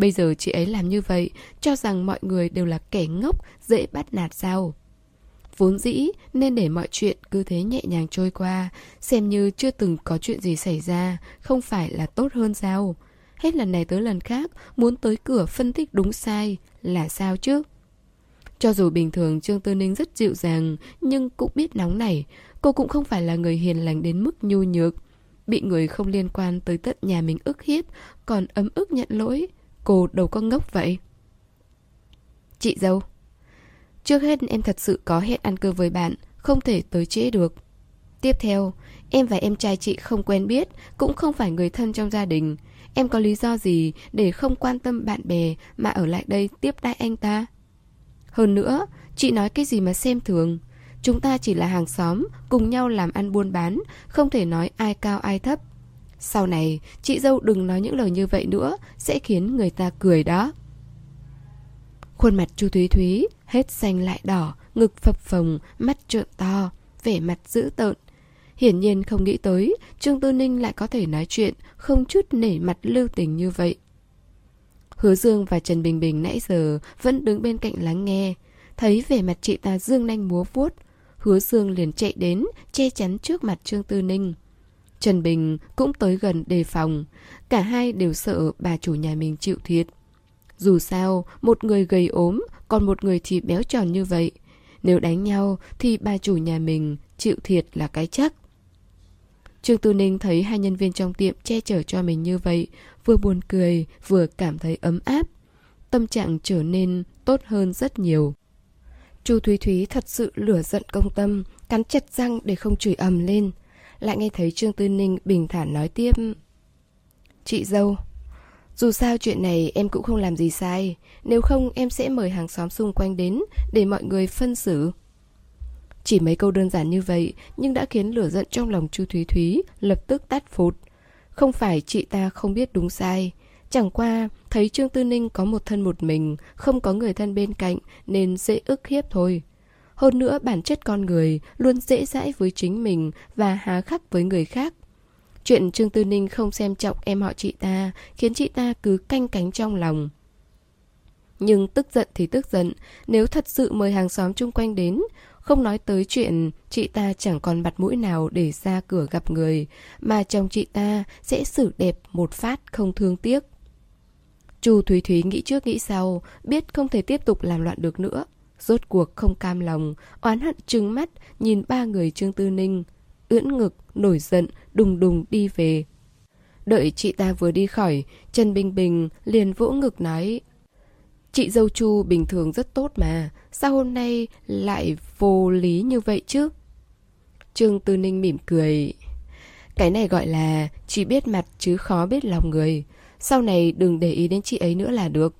S1: Bây giờ chị ấy làm như vậy, cho rằng mọi người đều là kẻ ngốc, dễ bắt nạt sao? Vốn dĩ nên để mọi chuyện cứ thế nhẹ nhàng trôi qua, xem như chưa từng có chuyện gì xảy ra, không phải là tốt hơn sao? Hết lần này tới lần khác, muốn tới cửa phân tích đúng sai là sao chứ? Cho dù bình thường Trương Tư Ninh rất dịu dàng, nhưng cũng biết nóng nảy cô cũng không phải là người hiền lành đến mức nhu nhược. Bị người không liên quan tới tận nhà mình ức hiếp, còn ấm ức nhận lỗi, Cô đâu có ngốc vậy? Chị dâu, Trước hết em thật sự có hẹn ăn cơm với bạn, Không thể tới trễ được. Tiếp theo, Em và em trai chị không quen biết, Cũng không phải người thân trong gia đình. Em có lý do gì để không quan tâm bạn bè Mà ở lại đây tiếp đãi anh ta? Hơn nữa, Chị nói cái gì mà xem thường? Chúng ta chỉ là hàng xóm, Cùng nhau làm ăn buôn bán, Không thể nói ai cao ai thấp sau này, chị dâu đừng nói những lời như vậy nữa, sẽ khiến người ta cười đó. Khuôn mặt chu Thúy Thúy hết xanh lại đỏ, ngực phập phồng, mắt trợn to, vẻ mặt dữ tợn. Hiển nhiên không nghĩ tới, Trương Tư Ninh lại có thể nói chuyện, không chút nể mặt lưu tình như vậy. Hứa Dương và Trần Bình Bình nãy giờ vẫn đứng bên cạnh lắng nghe, thấy vẻ mặt chị ta dương nanh múa vuốt. Hứa Dương liền chạy đến, che chắn trước mặt Trương Tư Ninh. Trần Bình cũng tới gần đề phòng. Cả hai đều sợ bà chủ nhà mình chịu thiệt. Dù sao, một người gầy ốm, còn một người thì béo tròn như vậy. Nếu đánh nhau thì bà chủ nhà mình chịu thiệt là cái chắc. Trương Tư Ninh thấy hai nhân viên trong tiệm che chở cho mình như vậy, vừa buồn cười, vừa cảm thấy ấm áp. Tâm trạng trở nên tốt hơn rất nhiều. Chu Thúy Thúy thật sự lửa giận công tâm, cắn chặt răng để không chửi ầm lên lại nghe thấy Trương Tư Ninh bình thản nói tiếp. Chị dâu, dù sao chuyện này em cũng không làm gì sai, nếu không em sẽ mời hàng xóm xung quanh đến để mọi người phân xử. Chỉ mấy câu đơn giản như vậy nhưng đã khiến lửa giận trong lòng Chu Thúy Thúy lập tức tắt phụt. Không phải chị ta không biết đúng sai, chẳng qua thấy Trương Tư Ninh có một thân một mình, không có người thân bên cạnh nên dễ ức hiếp thôi. Hơn nữa bản chất con người luôn dễ dãi với chính mình và há khắc với người khác. Chuyện Trương Tư Ninh không xem trọng em họ chị ta khiến chị ta cứ canh cánh trong lòng. Nhưng tức giận thì tức giận, nếu thật sự mời hàng xóm chung quanh đến, không nói tới chuyện chị ta chẳng còn mặt mũi nào để ra cửa gặp người, mà chồng chị ta sẽ xử đẹp một phát không thương tiếc. Chu Thúy Thúy nghĩ trước nghĩ sau, biết không thể tiếp tục làm loạn được nữa. Rốt cuộc không cam lòng, oán hận trừng mắt nhìn ba người Trương Tư Ninh. Ưỡn ngực, nổi giận, đùng đùng đi về. Đợi chị ta vừa đi khỏi, Trần Bình Bình liền vỗ ngực nói Chị dâu Chu bình thường rất tốt mà, sao hôm nay lại vô lý như vậy chứ? Trương Tư Ninh mỉm cười. Cái này gọi là chỉ biết mặt chứ khó biết lòng người. Sau này đừng để ý đến chị ấy nữa là được.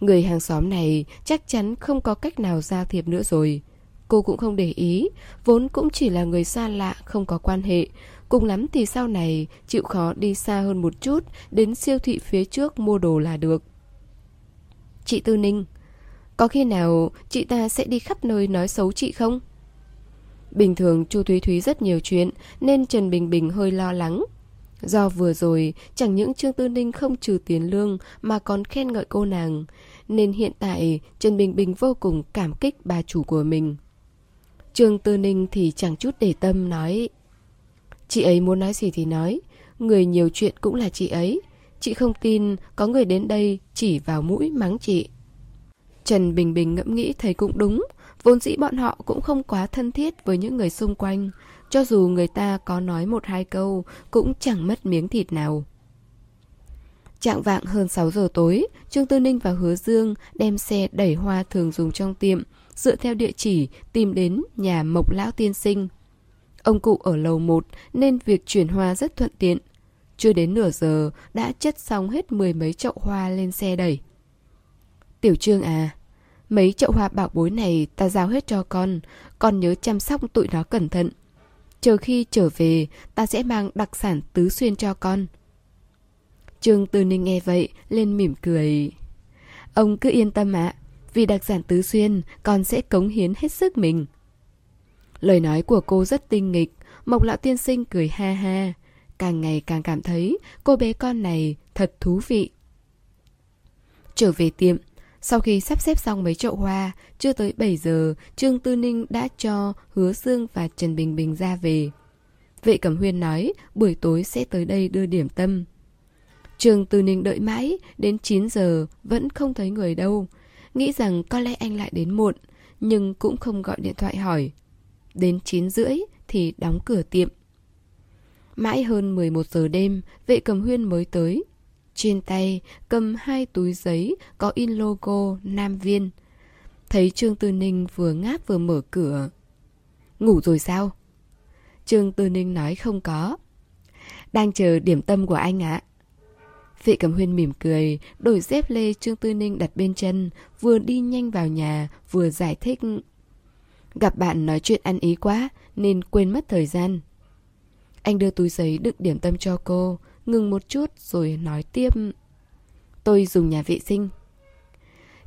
S1: Người hàng xóm này chắc chắn không có cách nào giao thiệp nữa rồi. Cô cũng không để ý, vốn cũng chỉ là người xa lạ, không có quan hệ. Cùng lắm thì sau này chịu khó đi xa hơn một chút, đến siêu thị phía trước mua đồ là được. Chị Tư Ninh, có khi nào chị ta sẽ đi khắp nơi nói xấu chị không? Bình thường Chu Thúy Thúy rất nhiều chuyện nên Trần Bình Bình hơi lo lắng. Do vừa rồi chẳng những Trương Tư Ninh không trừ tiền lương mà còn khen ngợi cô nàng, nên hiện tại Trần Bình Bình vô cùng cảm kích bà chủ của mình. Trương Tư Ninh thì chẳng chút để tâm nói, Chị ấy muốn nói gì thì nói, Người nhiều chuyện cũng là chị ấy. Chị không tin có người đến đây chỉ vào mũi mắng chị. Trần Bình Bình ngẫm nghĩ thấy cũng đúng, Vốn dĩ bọn họ cũng không quá thân thiết với những người xung quanh, Cho dù người ta có nói một hai câu Cũng chẳng mất miếng thịt nào. Trạng vạng hơn 6 giờ tối Trương Tư Ninh và Hứa Dương đem xe đẩy hoa thường dùng trong tiệm Dựa theo địa chỉ tìm đến nhà Mộc Lão Tiên Sinh Ông cụ ở lầu 1 nên việc chuyển hoa rất thuận tiện chưa đến nửa giờ đã chất xong hết mười mấy chậu hoa lên xe đẩy. Tiểu Trương à, mấy chậu hoa bảo bối này ta giao hết cho con, con nhớ chăm sóc tụi nó cẩn thận. Chờ khi trở về, ta sẽ mang đặc sản tứ xuyên cho con. Trương Tư Ninh nghe vậy, lên mỉm cười. Ông cứ yên tâm ạ, vì đặc sản tứ xuyên, con sẽ cống hiến hết sức mình. Lời nói của cô rất tinh nghịch, Mộc Lão Tiên Sinh cười ha ha càng ngày càng cảm thấy cô bé con này thật thú vị. Trở về tiệm, sau khi sắp xếp xong mấy chậu hoa, chưa tới 7 giờ, Trương Tư Ninh đã cho Hứa Dương và Trần Bình Bình ra về. Vệ Cẩm Huyên nói buổi tối sẽ tới đây đưa điểm tâm. Trường Từ Ninh đợi mãi, đến 9 giờ vẫn không thấy người đâu. Nghĩ rằng có lẽ anh lại đến muộn, nhưng cũng không gọi điện thoại hỏi. Đến 9 rưỡi thì đóng cửa tiệm. Mãi hơn 11 giờ đêm, vệ cầm huyên mới tới. Trên tay cầm hai túi giấy có in logo Nam Viên. Thấy Trương Tư Ninh vừa ngáp vừa mở cửa. Ngủ rồi sao? Trương Tư Ninh nói không có. Đang chờ điểm tâm của anh ạ. Vệ cầm huyên mỉm cười, đổi dép lê Trương Tư Ninh đặt bên chân, vừa đi nhanh vào nhà, vừa giải thích. Gặp bạn nói chuyện ăn ý quá, nên quên mất thời gian. Anh đưa túi giấy đựng điểm tâm cho cô, ngừng một chút rồi nói tiếp. Tôi dùng nhà vệ sinh.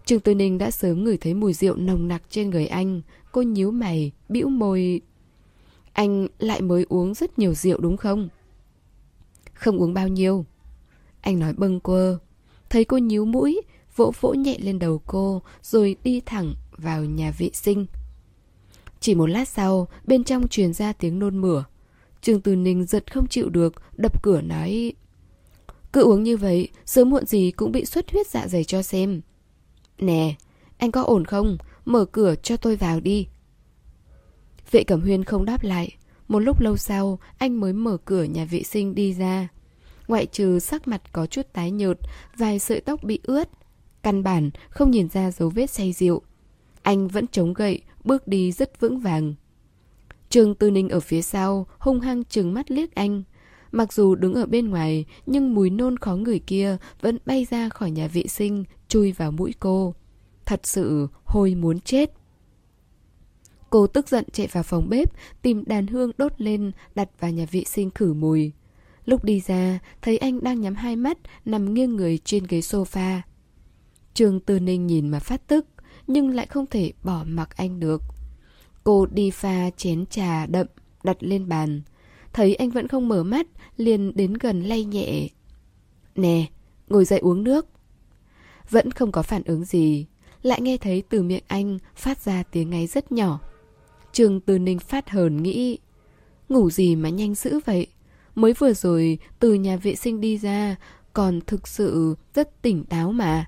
S1: Trương Tư Ninh đã sớm ngửi thấy mùi rượu nồng nặc trên người anh. Cô nhíu mày, bĩu môi. Anh lại mới uống rất nhiều rượu đúng không? Không uống bao nhiêu. Anh nói bâng quơ. Thấy cô nhíu mũi, vỗ vỗ nhẹ lên đầu cô rồi đi thẳng vào nhà vệ sinh. Chỉ một lát sau, bên trong truyền ra tiếng nôn mửa. Trương từ Ninh giật không chịu được, đập cửa nói Cứ uống như vậy, sớm muộn gì cũng bị xuất huyết dạ dày cho xem Nè, anh có ổn không? Mở cửa cho tôi vào đi Vệ Cẩm Huyên không đáp lại Một lúc lâu sau, anh mới mở cửa nhà vệ sinh đi ra Ngoại trừ sắc mặt có chút tái nhợt Vài sợi tóc bị ướt Căn bản không nhìn ra dấu vết say rượu Anh vẫn chống gậy, bước đi rất vững vàng Trương Tư Ninh ở phía sau, hung hăng trừng mắt liếc anh. Mặc dù đứng ở bên ngoài, nhưng mùi nôn khó người kia vẫn bay ra khỏi nhà vệ sinh, chui vào mũi cô. Thật sự hôi muốn chết. Cô tức giận chạy vào phòng bếp, tìm đàn hương đốt lên, đặt vào nhà vệ sinh khử mùi. Lúc đi ra, thấy anh đang nhắm hai mắt, nằm nghiêng người trên ghế sofa. Trương Tư Ninh nhìn mà phát tức, nhưng lại không thể bỏ mặc anh được. Cô đi pha chén trà đậm, đặt lên bàn. Thấy anh vẫn không mở mắt, liền đến gần lay nhẹ. Nè, ngồi dậy uống nước. Vẫn không có phản ứng gì, lại nghe thấy từ miệng anh phát ra tiếng ngáy rất nhỏ. Trương Tư Ninh phát hờn nghĩ, ngủ gì mà nhanh dữ vậy? Mới vừa rồi từ nhà vệ sinh đi ra, còn thực sự rất tỉnh táo mà.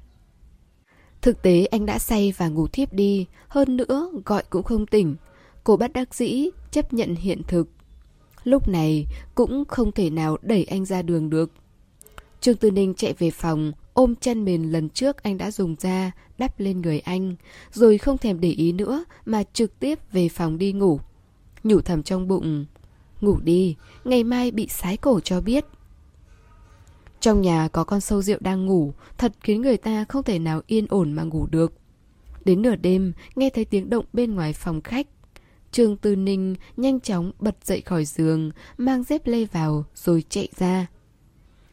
S1: Thực tế anh đã say và ngủ thiếp đi, hơn nữa gọi cũng không tỉnh. Cô bắt đắc dĩ, chấp nhận hiện thực. Lúc này cũng không thể nào đẩy anh ra đường được. Trương Tư Ninh chạy về phòng, ôm chân mền lần trước anh đã dùng ra, đắp lên người anh, rồi không thèm để ý nữa mà trực tiếp về phòng đi ngủ. Nhủ thầm trong bụng, ngủ đi, ngày mai bị sái cổ cho biết. Trong nhà có con sâu rượu đang ngủ, thật khiến người ta không thể nào yên ổn mà ngủ được. Đến nửa đêm, nghe thấy tiếng động bên ngoài phòng khách. Trương Tư Ninh nhanh chóng bật dậy khỏi giường, mang dép lê vào rồi chạy ra.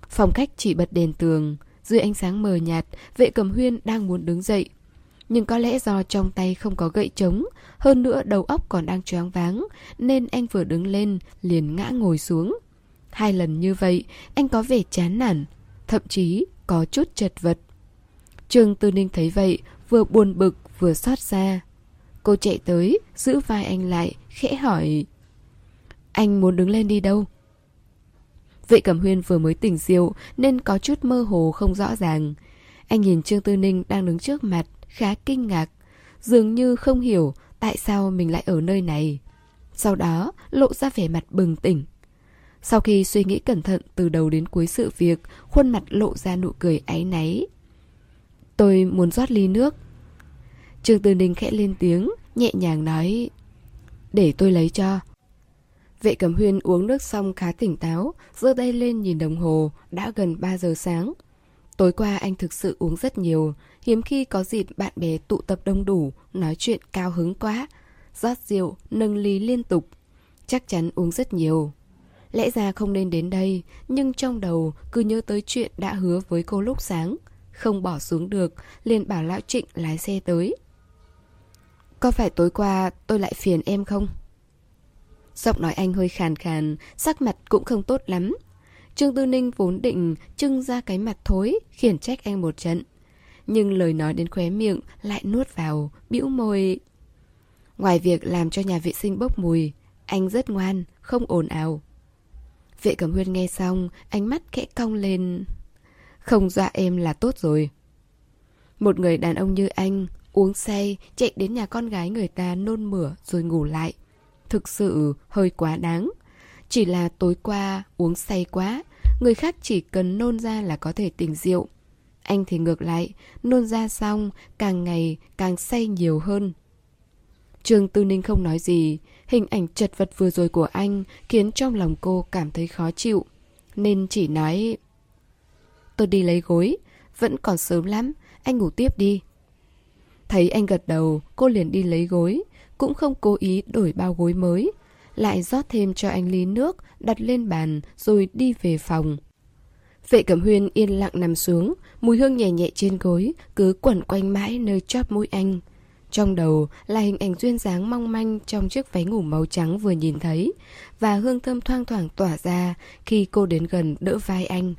S1: Phòng khách chỉ bật đèn tường, dưới ánh sáng mờ nhạt, vệ cầm huyên đang muốn đứng dậy. Nhưng có lẽ do trong tay không có gậy trống, hơn nữa đầu óc còn đang choáng váng, nên anh vừa đứng lên liền ngã ngồi xuống. Hai lần như vậy, anh có vẻ chán nản, thậm chí có chút chật vật. Trương Tư Ninh thấy vậy, vừa buồn bực vừa xót xa. Cô chạy tới, giữ vai anh lại, khẽ hỏi. Anh muốn đứng lên đi đâu? Vệ Cẩm Huyên vừa mới tỉnh rượu nên có chút mơ hồ không rõ ràng. Anh nhìn Trương Tư Ninh đang đứng trước mặt, khá kinh ngạc. Dường như không hiểu tại sao mình lại ở nơi này. Sau đó lộ ra vẻ mặt bừng tỉnh. Sau khi suy nghĩ cẩn thận từ đầu đến cuối sự việc, khuôn mặt lộ ra nụ cười áy náy. Tôi muốn rót ly nước. Trương Tư Ninh khẽ lên tiếng, nhẹ nhàng nói Để tôi lấy cho. Vệ Cẩm Huyên uống nước xong khá tỉnh táo, giơ tay lên nhìn đồng hồ, đã gần 3 giờ sáng. Tối qua anh thực sự uống rất nhiều, hiếm khi có dịp bạn bè tụ tập đông đủ, nói chuyện cao hứng quá. rót rượu, nâng ly liên tục. Chắc chắn uống rất nhiều. Lẽ ra không nên đến đây, nhưng trong đầu cứ nhớ tới chuyện đã hứa với cô lúc sáng. Không bỏ xuống được, liền bảo Lão Trịnh lái xe tới. Có phải tối qua tôi lại phiền em không? Giọng nói anh hơi khàn khàn, sắc mặt cũng không tốt lắm. Trương Tư Ninh vốn định trưng ra cái mặt thối, khiển trách anh một trận. Nhưng lời nói đến khóe miệng lại nuốt vào, bĩu môi. Ngoài việc làm cho nhà vệ sinh bốc mùi, anh rất ngoan, không ồn ào. Vệ cẩm huyên nghe xong, ánh mắt khẽ cong lên. Không dọa em là tốt rồi. Một người đàn ông như anh, uống say, chạy đến nhà con gái người ta nôn mửa rồi ngủ lại. Thực sự hơi quá đáng. Chỉ là tối qua uống say quá, người khác chỉ cần nôn ra là có thể tỉnh rượu. Anh thì ngược lại, nôn ra xong, càng ngày càng say nhiều hơn. Trương Tư Ninh không nói gì, hình ảnh chật vật vừa rồi của anh khiến trong lòng cô cảm thấy khó chịu. Nên chỉ nói... Tôi đi lấy gối, vẫn còn sớm lắm, anh ngủ tiếp đi. Thấy anh gật đầu, cô liền đi lấy gối, cũng không cố ý đổi bao gối mới. Lại rót thêm cho anh ly nước, đặt lên bàn rồi đi về phòng. Vệ Cẩm Huyên yên lặng nằm xuống, mùi hương nhẹ nhẹ trên gối, cứ quẩn quanh mãi nơi chóp mũi anh. Trong đầu là hình ảnh duyên dáng mong manh trong chiếc váy ngủ màu trắng vừa nhìn thấy, và hương thơm thoang thoảng tỏa ra khi cô đến gần đỡ vai anh.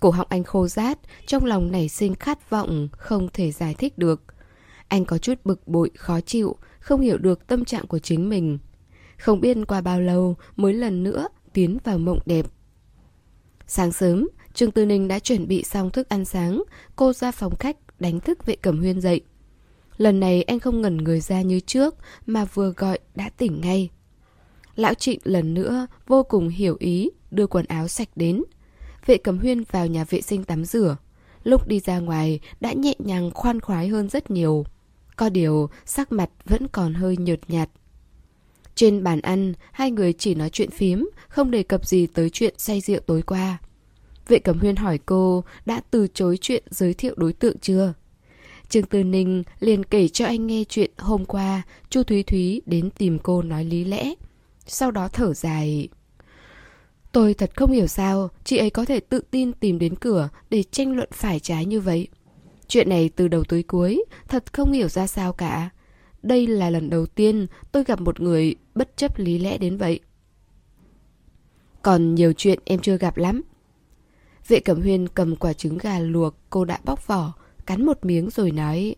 S1: Cổ họng anh khô rát, trong lòng nảy sinh khát vọng, không thể giải thích được. Anh có chút bực bội, khó chịu, không hiểu được tâm trạng của chính mình. Không biết qua bao lâu mới lần nữa tiến vào mộng đẹp. Sáng sớm, Trương Tư Ninh đã chuẩn bị xong thức ăn sáng, cô ra phòng khách đánh thức vệ cẩm huyên dậy. Lần này anh không ngẩn người ra như trước mà vừa gọi đã tỉnh ngay. Lão Trịnh lần nữa vô cùng hiểu ý đưa quần áo sạch đến. Vệ cẩm huyên vào nhà vệ sinh tắm rửa. Lúc đi ra ngoài đã nhẹ nhàng khoan khoái hơn rất nhiều. Có điều sắc mặt vẫn còn hơi nhợt nhạt. Trên bàn ăn, hai người chỉ nói chuyện phím, không đề cập gì tới chuyện say rượu tối qua. Vệ Cẩm Huyên hỏi cô đã từ chối chuyện giới thiệu đối tượng chưa? Trương Tư Ninh liền kể cho anh nghe chuyện hôm qua Chu Thúy Thúy đến tìm cô nói lý lẽ. Sau đó thở dài. Tôi thật không hiểu sao chị ấy có thể tự tin tìm đến cửa để tranh luận phải trái như vậy. Chuyện này từ đầu tới cuối, thật không hiểu ra sao cả. Đây là lần đầu tiên tôi gặp một người bất chấp lý lẽ đến vậy. Còn nhiều chuyện em chưa gặp lắm. Vệ Cẩm Huyên cầm quả trứng gà luộc cô đã bóc vỏ, cắn một miếng rồi nói.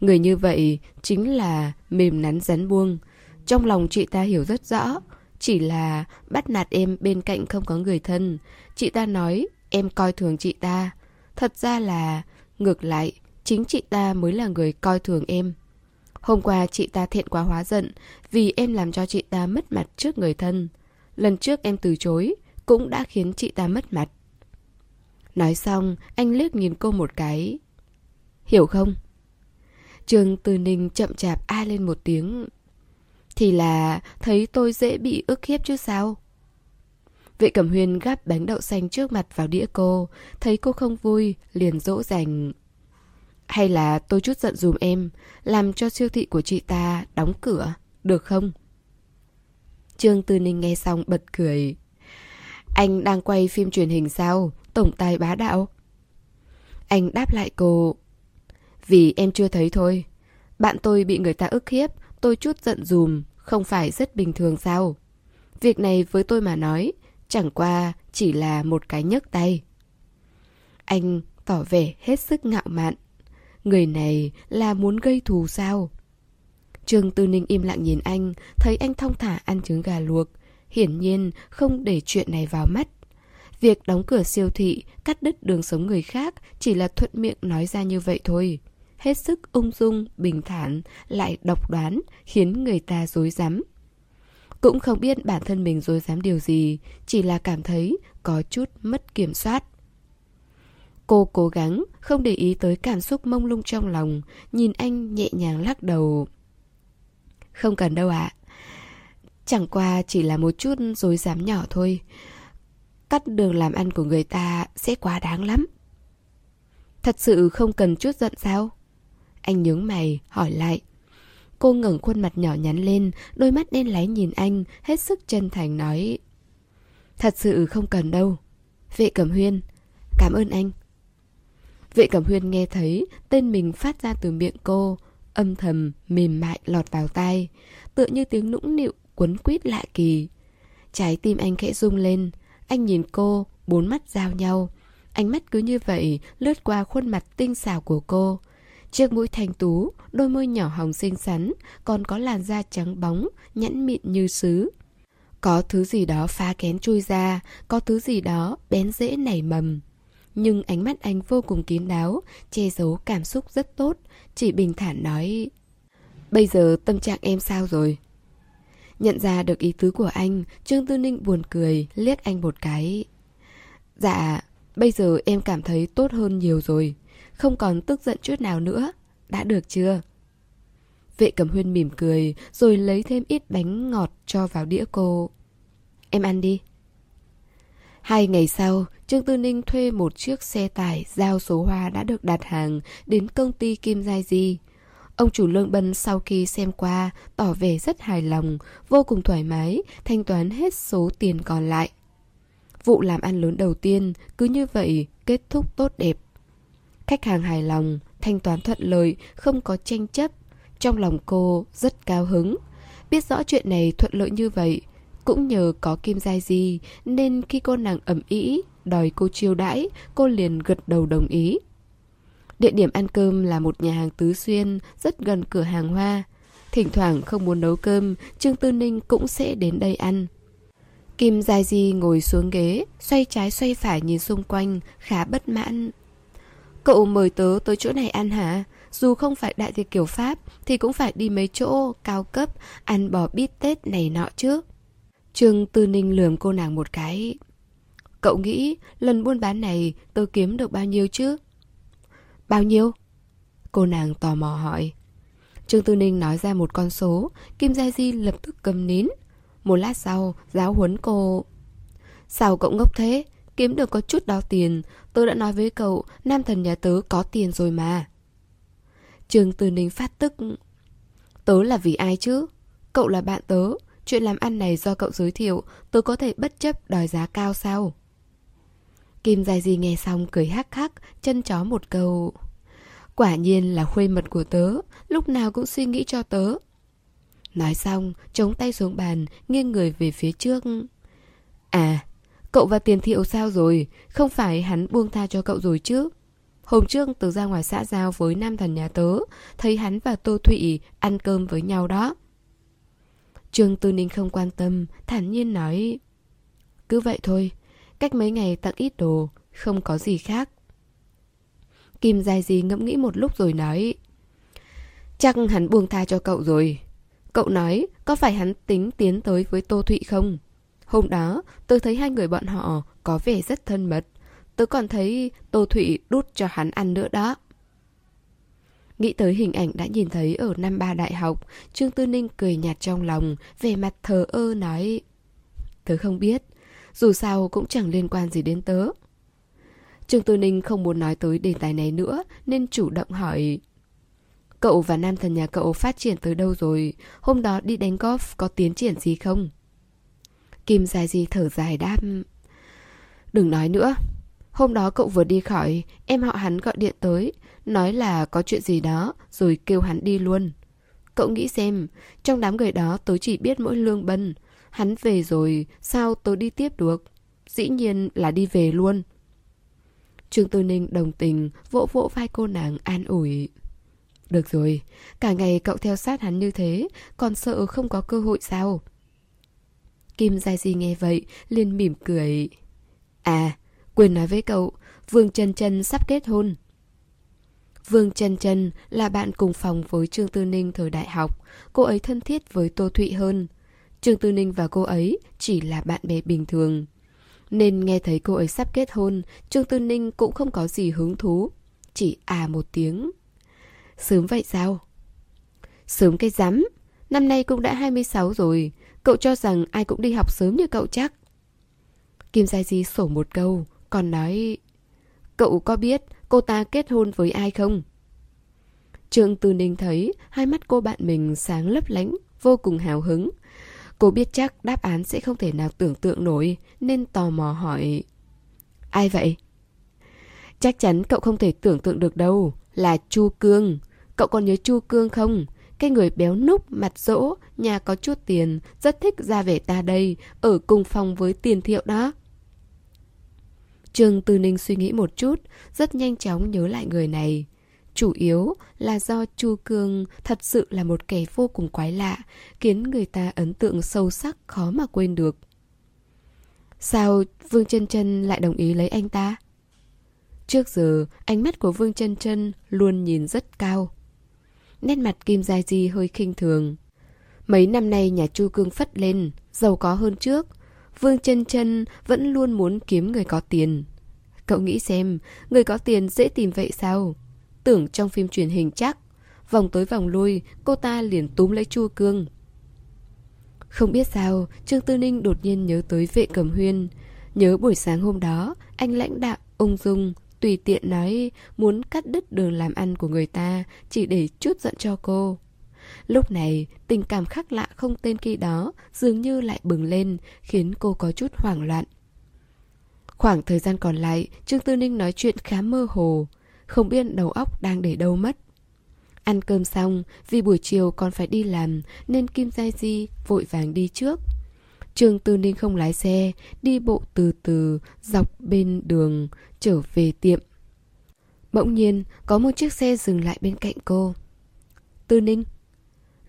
S1: Người như vậy chính là mềm nắn rắn buông. Trong lòng chị ta hiểu rất rõ, chỉ là bắt nạt em bên cạnh không có người thân. Chị ta nói em coi thường chị ta. Thật ra là ngược lại, chính chị ta mới là người coi thường em. Hôm qua chị ta thiện quá hóa giận vì em làm cho chị ta mất mặt trước người thân. Lần trước em từ chối cũng đã khiến chị ta mất mặt. Nói xong, anh liếc nhìn cô một cái. Hiểu không? Trường Từ Ninh chậm chạp a lên một tiếng. Thì là thấy tôi dễ bị ức hiếp chứ sao? Vệ Cẩm Huyên gắp bánh đậu xanh trước mặt vào đĩa cô, thấy cô không vui, liền dỗ dành. Hay là tôi chút giận dùm em, làm cho siêu thị của chị ta đóng cửa, được không? Trương Tư Ninh nghe xong bật cười. Anh đang quay phim truyền hình sao? Tổng tài bá đạo. Anh đáp lại cô. Vì em chưa thấy thôi. Bạn tôi bị người ta ức hiếp, tôi chút giận dùm, không phải rất bình thường sao? Việc này với tôi mà nói, chẳng qua chỉ là một cái nhấc tay. Anh tỏ vẻ hết sức ngạo mạn. Người này là muốn gây thù sao? Trương Tư Ninh im lặng nhìn anh, thấy anh thong thả ăn trứng gà luộc. Hiển nhiên không để chuyện này vào mắt. Việc đóng cửa siêu thị, cắt đứt đường sống người khác chỉ là thuận miệng nói ra như vậy thôi. Hết sức ung dung, bình thản, lại độc đoán, khiến người ta dối rắm Cũng không biết bản thân mình dối dám điều gì, chỉ là cảm thấy có chút mất kiểm soát. Cô cố gắng không để ý tới cảm xúc mông lung trong lòng, nhìn anh nhẹ nhàng lắc đầu. Không cần đâu ạ. Chẳng qua chỉ là một chút dối dám nhỏ thôi. Cắt đường làm ăn của người ta sẽ quá đáng lắm. Thật sự không cần chút giận sao? Anh nhướng mày, hỏi lại. Cô ngẩng khuôn mặt nhỏ nhắn lên, đôi mắt đen láy nhìn anh, hết sức chân thành nói. Thật sự không cần đâu. Vệ Cẩm Huyên, cảm ơn anh. Vệ Cẩm Huyên nghe thấy tên mình phát ra từ miệng cô, âm thầm, mềm mại lọt vào tai, tựa như tiếng nũng nịu quấn quýt lạ kỳ. Trái tim anh khẽ rung lên, anh nhìn cô, bốn mắt giao nhau. Ánh mắt cứ như vậy lướt qua khuôn mặt tinh xảo của cô. Chiếc mũi thanh tú, đôi môi nhỏ hồng xinh xắn, còn có làn da trắng bóng, nhẵn mịn như sứ. Có thứ gì đó phá kén chui ra, có thứ gì đó bén dễ nảy mầm. Nhưng ánh mắt anh vô cùng kín đáo, che giấu cảm xúc rất tốt, chỉ bình thản nói Bây giờ tâm trạng em sao rồi? Nhận ra được ý tứ của anh, Trương Tư Ninh buồn cười, liếc anh một cái. Dạ, bây giờ em cảm thấy tốt hơn nhiều rồi, không còn tức giận chút nào nữa. Đã được chưa? Vệ Cẩm Huyên mỉm cười, rồi lấy thêm ít bánh ngọt cho vào đĩa cô. Em ăn đi. Hai ngày sau, Trương Tư Ninh thuê một chiếc xe tải giao số hoa đã được đặt hàng đến công ty Kim Giai Di. Ông chủ Lương Bân sau khi xem qua tỏ vẻ rất hài lòng, vô cùng thoải mái, thanh toán hết số tiền còn lại. Vụ làm ăn lớn đầu tiên cứ như vậy kết thúc tốt đẹp. Khách hàng hài lòng, thanh toán thuận lợi, không có tranh chấp. Trong lòng cô rất cao hứng. Biết rõ chuyện này thuận lợi như vậy, cũng nhờ có Kim Giai Di nên khi cô nàng ẩm ý đòi cô chiêu đãi, cô liền gật đầu đồng ý. Địa điểm ăn cơm là một nhà hàng tứ xuyên rất gần cửa hàng hoa. Thỉnh thoảng không muốn nấu cơm, Trương Tư Ninh cũng sẽ đến đây ăn. Kim Giai Di ngồi xuống ghế, xoay trái xoay phải nhìn xung quanh, khá bất mãn. Cậu mời tớ tới chỗ này ăn hả? Dù không phải đại tiệc kiểu Pháp thì cũng phải đi mấy chỗ cao cấp, ăn bò bít tết này nọ chứ. Trương Tư Ninh lườm cô nàng một cái. Cậu nghĩ lần buôn bán này tôi kiếm được bao nhiêu chứ? Bao nhiêu? Cô nàng tò mò hỏi. Trương Tư Ninh nói ra một con số, Kim Gia Di lập tức cầm nín. Một lát sau, giáo huấn cô. Sao cậu ngốc thế? Kiếm được có chút đó tiền, tôi đã nói với cậu, nam thần nhà tớ có tiền rồi mà. Trương Tư Ninh phát tức. Tớ là vì ai chứ? Cậu là bạn tớ. Chuyện làm ăn này do cậu giới thiệu, tớ có thể bất chấp đòi giá cao sao? Kim Dài Di nghe xong cười hắc hắc, chân chó một câu. Quả nhiên là khuê mật của tớ, lúc nào cũng suy nghĩ cho tớ. Nói xong, chống tay xuống bàn, nghiêng người về phía trước. À, cậu và tiền thiệu sao rồi? Không phải hắn buông tha cho cậu rồi chứ? Hôm trước tớ ra ngoài xã giao với nam thần nhà tớ, thấy hắn và Tô Thụy ăn cơm với nhau đó. Trương Tư Ninh không quan tâm, thản nhiên nói Cứ vậy thôi, cách mấy ngày tặng ít đồ, không có gì khác. Kim dài gì ngẫm nghĩ một lúc rồi nói Chắc hắn buông tha cho cậu rồi. Cậu nói có phải hắn tính tiến tới với Tô Thụy không? Hôm đó tôi thấy hai người bọn họ có vẻ rất thân mật. Tôi còn thấy Tô Thụy đút cho hắn ăn nữa đó. Nghĩ tới hình ảnh đã nhìn thấy ở năm ba đại học, Trương Tư Ninh cười nhạt trong lòng, về mặt thờ ơ nói Tớ không biết, dù sao cũng chẳng liên quan gì đến tớ. Trương Tư Ninh không muốn nói tới đề tài này nữa nên chủ động hỏi Cậu và nam thần nhà cậu phát triển tới đâu rồi? Hôm đó đi đánh golf có tiến triển gì không? Kim dài gì thở dài đáp Đừng nói nữa Hôm đó cậu vừa đi khỏi, Em họ hắn gọi điện tới, Nói là có chuyện gì đó, Rồi kêu hắn đi luôn. Cậu nghĩ xem, Trong đám người đó tớ chỉ biết mỗi lương bân. Hắn về rồi, Sao tớ đi tiếp được? Dĩ nhiên là đi về luôn. Trương Tư Ninh đồng tình, Vỗ vỗ vai cô nàng an ủi. Được rồi, Cả ngày cậu theo sát hắn như thế, Còn sợ không có cơ hội sao? Kim Gia Di nghe vậy, liền mỉm cười. À quên nói với cậu, Vương Trần Trần sắp kết hôn. Vương Trần Trần là bạn cùng phòng với Trương Tư Ninh thời đại học. Cô ấy thân thiết với Tô Thụy hơn. Trương Tư Ninh và cô ấy chỉ là bạn bè bình thường. Nên nghe thấy cô ấy sắp kết hôn, Trương Tư Ninh cũng không có gì hứng thú. Chỉ à một tiếng. Sớm vậy sao? Sớm cái rắm. Năm nay cũng đã 26 rồi. Cậu cho rằng ai cũng đi học sớm như cậu chắc. Kim Gia Di sổ một câu. Còn nói Cậu có biết cô ta kết hôn với ai không? Trương Tư Ninh thấy hai mắt cô bạn mình sáng lấp lánh, vô cùng hào hứng. Cô biết chắc đáp án sẽ không thể nào tưởng tượng nổi, nên tò mò hỏi. Ai vậy? Chắc chắn cậu không thể tưởng tượng được đâu, là Chu Cương. Cậu còn nhớ Chu Cương không? Cái người béo núc, mặt rỗ, nhà có chút tiền, rất thích ra về ta đây, ở cùng phòng với tiền thiệu đó. Trường Từ Ninh suy nghĩ một chút, rất nhanh chóng nhớ lại người này. Chủ yếu là do Chu Cương thật sự là một kẻ vô cùng quái lạ, khiến người ta ấn tượng sâu sắc khó mà quên được. Sao Vương chân chân lại đồng ý lấy anh ta? Trước giờ, ánh mắt của Vương chân chân luôn nhìn rất cao. Nét mặt Kim Gia Di hơi khinh thường. Mấy năm nay nhà Chu Cương phất lên, giàu có hơn trước, Vương chân chân vẫn luôn muốn kiếm người có tiền. Cậu nghĩ xem, người có tiền dễ tìm vậy sao? Tưởng trong phim truyền hình chắc, vòng tới vòng lui, cô ta liền túm lấy chua cương. Không biết sao, Trương Tư Ninh đột nhiên nhớ tới vệ cầm huyên. Nhớ buổi sáng hôm đó, anh lãnh đạo, ung dung, tùy tiện nói muốn cắt đứt đường làm ăn của người ta chỉ để chút giận cho cô. Lúc này, tình cảm khác lạ không tên khi đó dường như lại bừng lên, khiến cô có chút hoảng loạn. Khoảng thời gian còn lại, Trương Tư Ninh nói chuyện khá mơ hồ, không biết đầu óc đang để đâu mất. Ăn cơm xong, vì buổi chiều còn phải đi làm nên Kim giai Di vội vàng đi trước. Trương Tư Ninh không lái xe, đi bộ từ từ dọc bên đường trở về tiệm. Bỗng nhiên, có một chiếc xe dừng lại bên cạnh cô. Tư Ninh,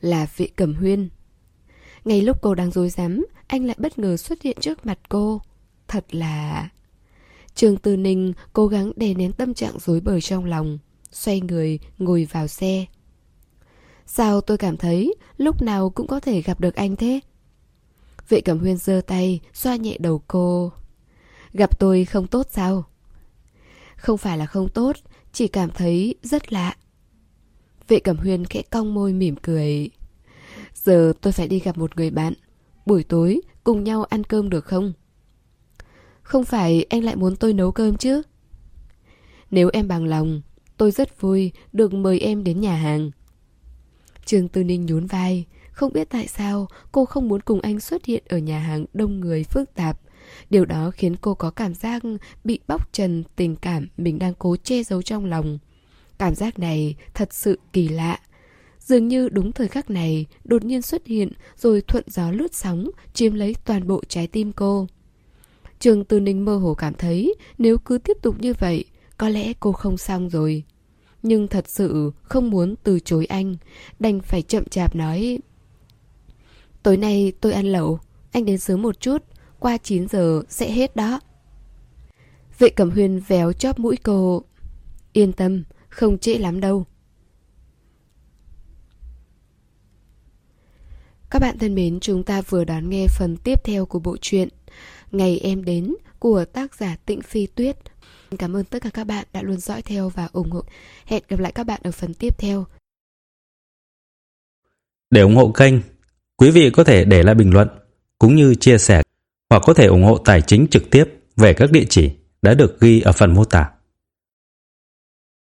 S1: là vị cẩm huyên. Ngay lúc cô đang dối rắm anh lại bất ngờ xuất hiện trước mặt cô. Thật là... Trường Tư Ninh cố gắng đè nén tâm trạng rối bời trong lòng, xoay người, ngồi vào xe. Sao tôi cảm thấy lúc nào cũng có thể gặp được anh thế? Vệ Cẩm Huyên giơ tay, xoa nhẹ đầu cô. Gặp tôi không tốt sao? Không phải là không tốt, chỉ cảm thấy rất lạ. Vệ Cẩm Huyên khẽ cong môi mỉm cười. Giờ tôi phải đi gặp một người bạn. Buổi tối cùng nhau ăn cơm được không? Không phải anh lại muốn tôi nấu cơm chứ? Nếu em bằng lòng, tôi rất vui được mời em đến nhà hàng. Trương Tư Ninh nhún vai, không biết tại sao cô không muốn cùng anh xuất hiện ở nhà hàng đông người phức tạp. Điều đó khiến cô có cảm giác bị bóc trần tình cảm mình đang cố che giấu trong lòng. Cảm giác này thật sự kỳ lạ. Dường như đúng thời khắc này đột nhiên xuất hiện rồi thuận gió lướt sóng chiếm lấy toàn bộ trái tim cô. Trường Tư Ninh mơ hồ cảm thấy nếu cứ tiếp tục như vậy có lẽ cô không xong rồi. Nhưng thật sự không muốn từ chối anh, đành phải chậm chạp nói Tối nay tôi ăn lẩu, anh đến sớm một chút, qua 9 giờ sẽ hết đó. Vệ cẩm huyền véo chóp mũi cô. Yên tâm, không trễ lắm đâu. Các bạn thân mến, chúng ta vừa đón nghe phần tiếp theo của bộ truyện Ngày em đến của tác giả Tịnh Phi Tuyết. Cảm ơn tất cả các bạn đã luôn dõi theo và ủng hộ. Hẹn gặp lại các bạn ở phần tiếp theo.
S2: Để ủng hộ kênh, quý vị có thể để lại bình luận cũng như chia sẻ hoặc có thể ủng hộ tài chính trực tiếp về các địa chỉ đã được ghi ở phần mô tả.